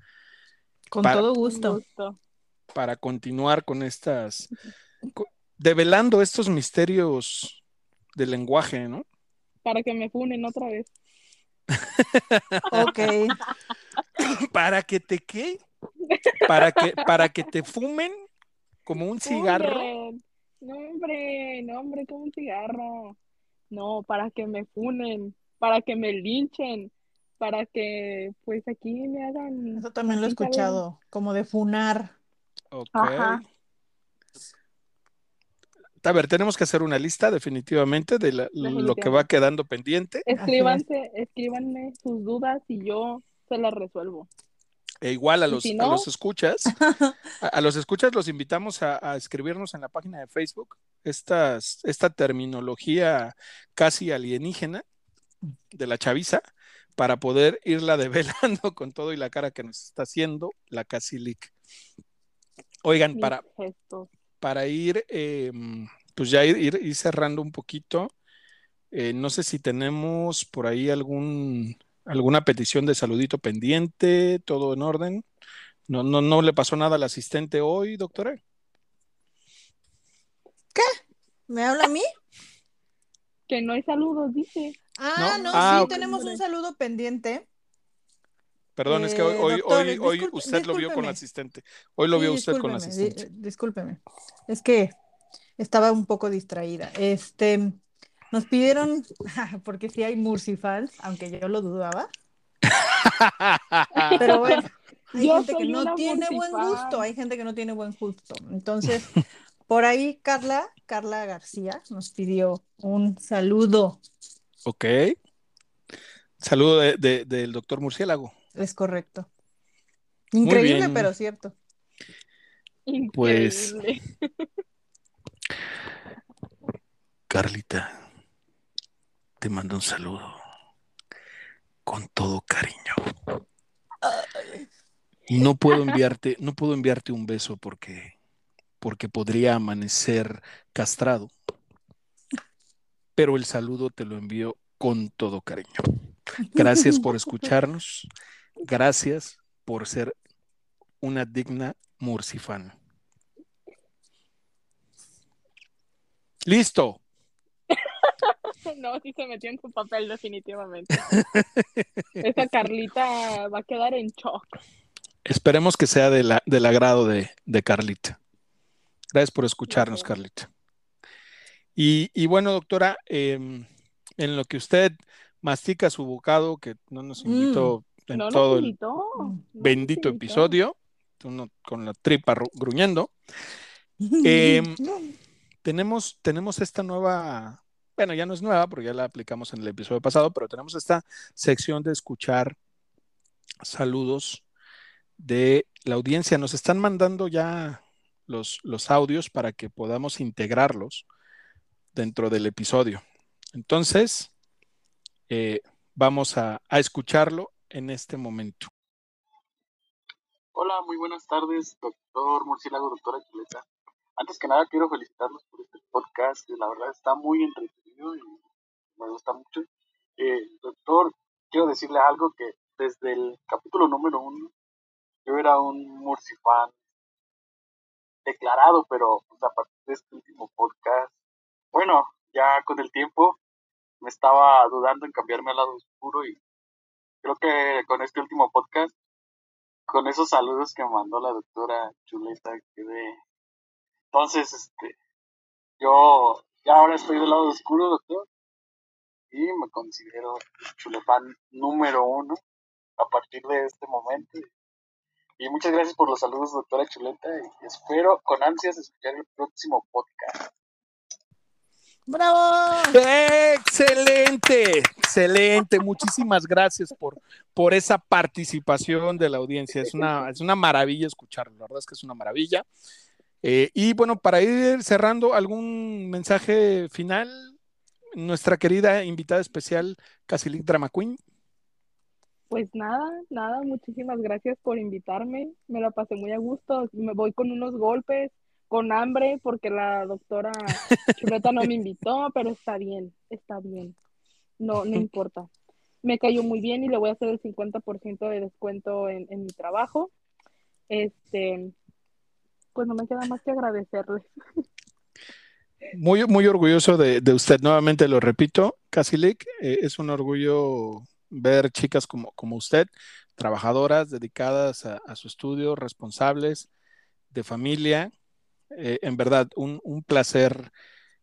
Con Para- todo gusto. para continuar con estas, develando estos misterios del lenguaje, ¿no? Para que me funen otra vez. Ok. Para que te qué, para que, para que te fumen como un cigarro. Funen. No, hombre, no, hombre, como un cigarro. No, para que me funen, para que me linchen, para que, pues, aquí me hagan. Eso también lo he escuchado, como de funar. Ok. Ajá. A ver, tenemos que hacer una lista definitivamente de la- lo que va quedando pendiente. Escríbanse, escríbanme sus dudas y yo se las resuelvo. E igual a los, si a los escuchas, a, a los escuchas los invitamos a, a escribirnos en la página de Facebook estas, esta terminología casi alienígena de la chaviza para poder irla develando con todo y la cara que nos está haciendo la Casilic. Oigan, Mis para, gestos. Para ir, eh, pues ya ir, ir- ir cerrando un poquito, eh, no sé si tenemos por ahí algún, alguna petición de saludito pendiente, todo en orden. No, no, no le pasó nada al asistente hoy, doctora. ¿Me habla a mí? Que no hay saludos, dice. Ah, ¿No? no, Ah, sí, tenemos un saludo pendiente. Perdón, es que hoy, Eh, hoy, doctor, hoy, hoy disculpe- usted lo vio con la asistente. Hoy lo Sí, vio usted con la asistente. discúlpeme. Es que estaba un poco distraída. Este, nos pidieron, porque sí hay Murci fans, aunque yo lo dudaba, pero bueno, hay Yo gente que no tiene buen gusto, hay gente que no tiene buen gusto. Entonces, por ahí Carla, Carla García nos pidió un saludo, Ok. Saludo de- de- del doctor Murciélago. Es correcto. Increíble, pero cierto. Pues- Increíble. Carlita, te mando un saludo con todo cariño. No puedo enviarte, no puedo enviarte un beso porque, porque podría amanecer castrado. Pero el saludo te lo envío con todo cariño. Gracias por escucharnos. Gracias por ser una digna Murcifan. Listo. No, sí se metió en su papel definitivamente. Esa Carlita va a quedar en shock. Esperemos que sea de la- del agrado de, de Carlita. Gracias por escucharnos, Gracias. Carlita. Y, y bueno, doctora, em, en lo que usted mastica su bocado, que no nos Mm. En No todo el bendito episodio, uno con la tripa ru- gruñendo, Em, tenemos, tenemos esta nueva, bueno, ya no es nueva porque ya la aplicamos en el episodio pasado, pero tenemos esta sección de escuchar saludos de la audiencia. Nos están mandando ya los, los audios para que podamos integrarlos dentro del episodio. Entonces, eh, vamos a, a escucharlo en este momento. Hola, muy buenas tardes, doctor Murciélago, doctora Chuleta. Antes que nada, quiero felicitarlos por este podcast, que la verdad está muy entretenido y me gusta mucho. Eh, doctor, quiero decirle algo que desde el capítulo número uno, yo era un Murcifan declarado, pero a partir de este último podcast, bueno, ya con el tiempo me estaba dudando en cambiarme al lado oscuro y creo que con este último podcast, con esos saludos que mandó la doctora Chuleta, quedé. Entonces, este, yo ya ahora estoy del lado oscuro, doctor, y me considero chulefan número uno a partir de este momento. Y muchas gracias por los saludos, doctora Chuleta, y espero con ansias escuchar el próximo podcast. ¡Bravo! Excelente, excelente. Muchísimas gracias por, por esa participación de la audiencia. Es una, es una maravilla escucharlo, la verdad es que es una maravilla. Eh, y bueno, para ir cerrando, ¿algún mensaje final? Nuestra querida invitada especial, Casilik Drama Queen. Pues nada, nada, muchísimas gracias por invitarme. Me la pasé muy a gusto. Me voy con unos golpes, con hambre, porque la doctora Chuleta no me invitó, pero está bien, está bien. No, no importa. Me cayó muy bien y le voy a hacer el 50% de descuento en, en mi trabajo. Este, pues no me queda más que agradecerles. Muy, muy orgulloso de, de usted, nuevamente lo repito, Casilik, eh, es un orgullo ver chicas como, como usted, trabajadoras, dedicadas a, a su estudio, responsables, de familia. Eh, en verdad, un, un, placer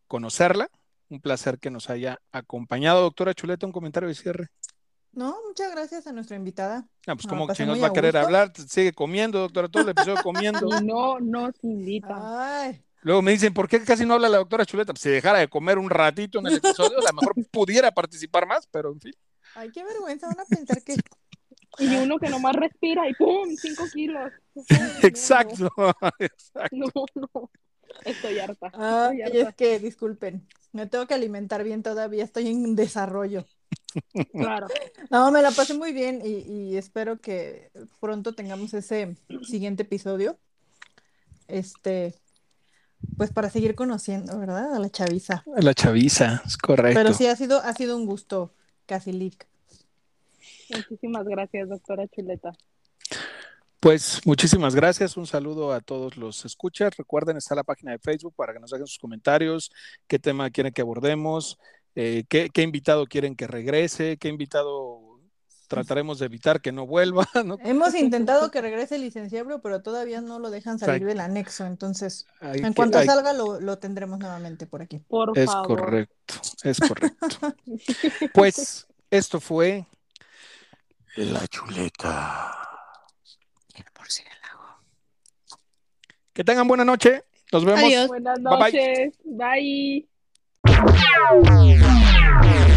conocerla, un placer que nos haya acompañado. Doctora Chuleta, un comentario de cierre. No, muchas gracias a nuestra invitada. Ah, pues como que nos va a querer gusto. hablar, sigue comiendo, doctora, todo el episodio comiendo. Y no nos invita. Ay. Luego me dicen, ¿por qué casi no habla la doctora Chuleta? Pues si dejara de comer un ratito en el episodio, a lo mejor pudiera participar más, pero en fin. Ay, qué vergüenza, van a pensar que. Y uno que nomás respira y ¡pum! Cinco kilos. Exacto. No, exacto. no, no. Estoy harta. Ah, estoy y es que, disculpen, me tengo que alimentar bien todavía, estoy en desarrollo. Claro. No, me la pasé muy bien y, y espero que pronto tengamos ese siguiente episodio. Este, pues para seguir conociendo, ¿verdad? A la chaviza. La chaviza, es correcto. Pero sí ha sido, ha sido un gusto, Casilic. Muchísimas gracias, doctora Chuleta. Pues muchísimas gracias, un saludo a todos los escuchas. Recuerden, está la página de Facebook para que nos hagan sus comentarios, qué tema quieren que abordemos, eh, qué, qué, invitado quieren que regrese, qué invitado trataremos de evitar que no vuelva. ¿no? Hemos intentado que regrese el licenciado, pero todavía no lo dejan salir del anexo, entonces hay en que, cuanto hay, salga lo, lo, tendremos nuevamente por aquí. Por es favor. correcto, es correcto. pues esto fue la chuleta. El murciélago. Que tengan buena noche. Nos vemos. Adiós. Buenas bye. noches. bye. bye.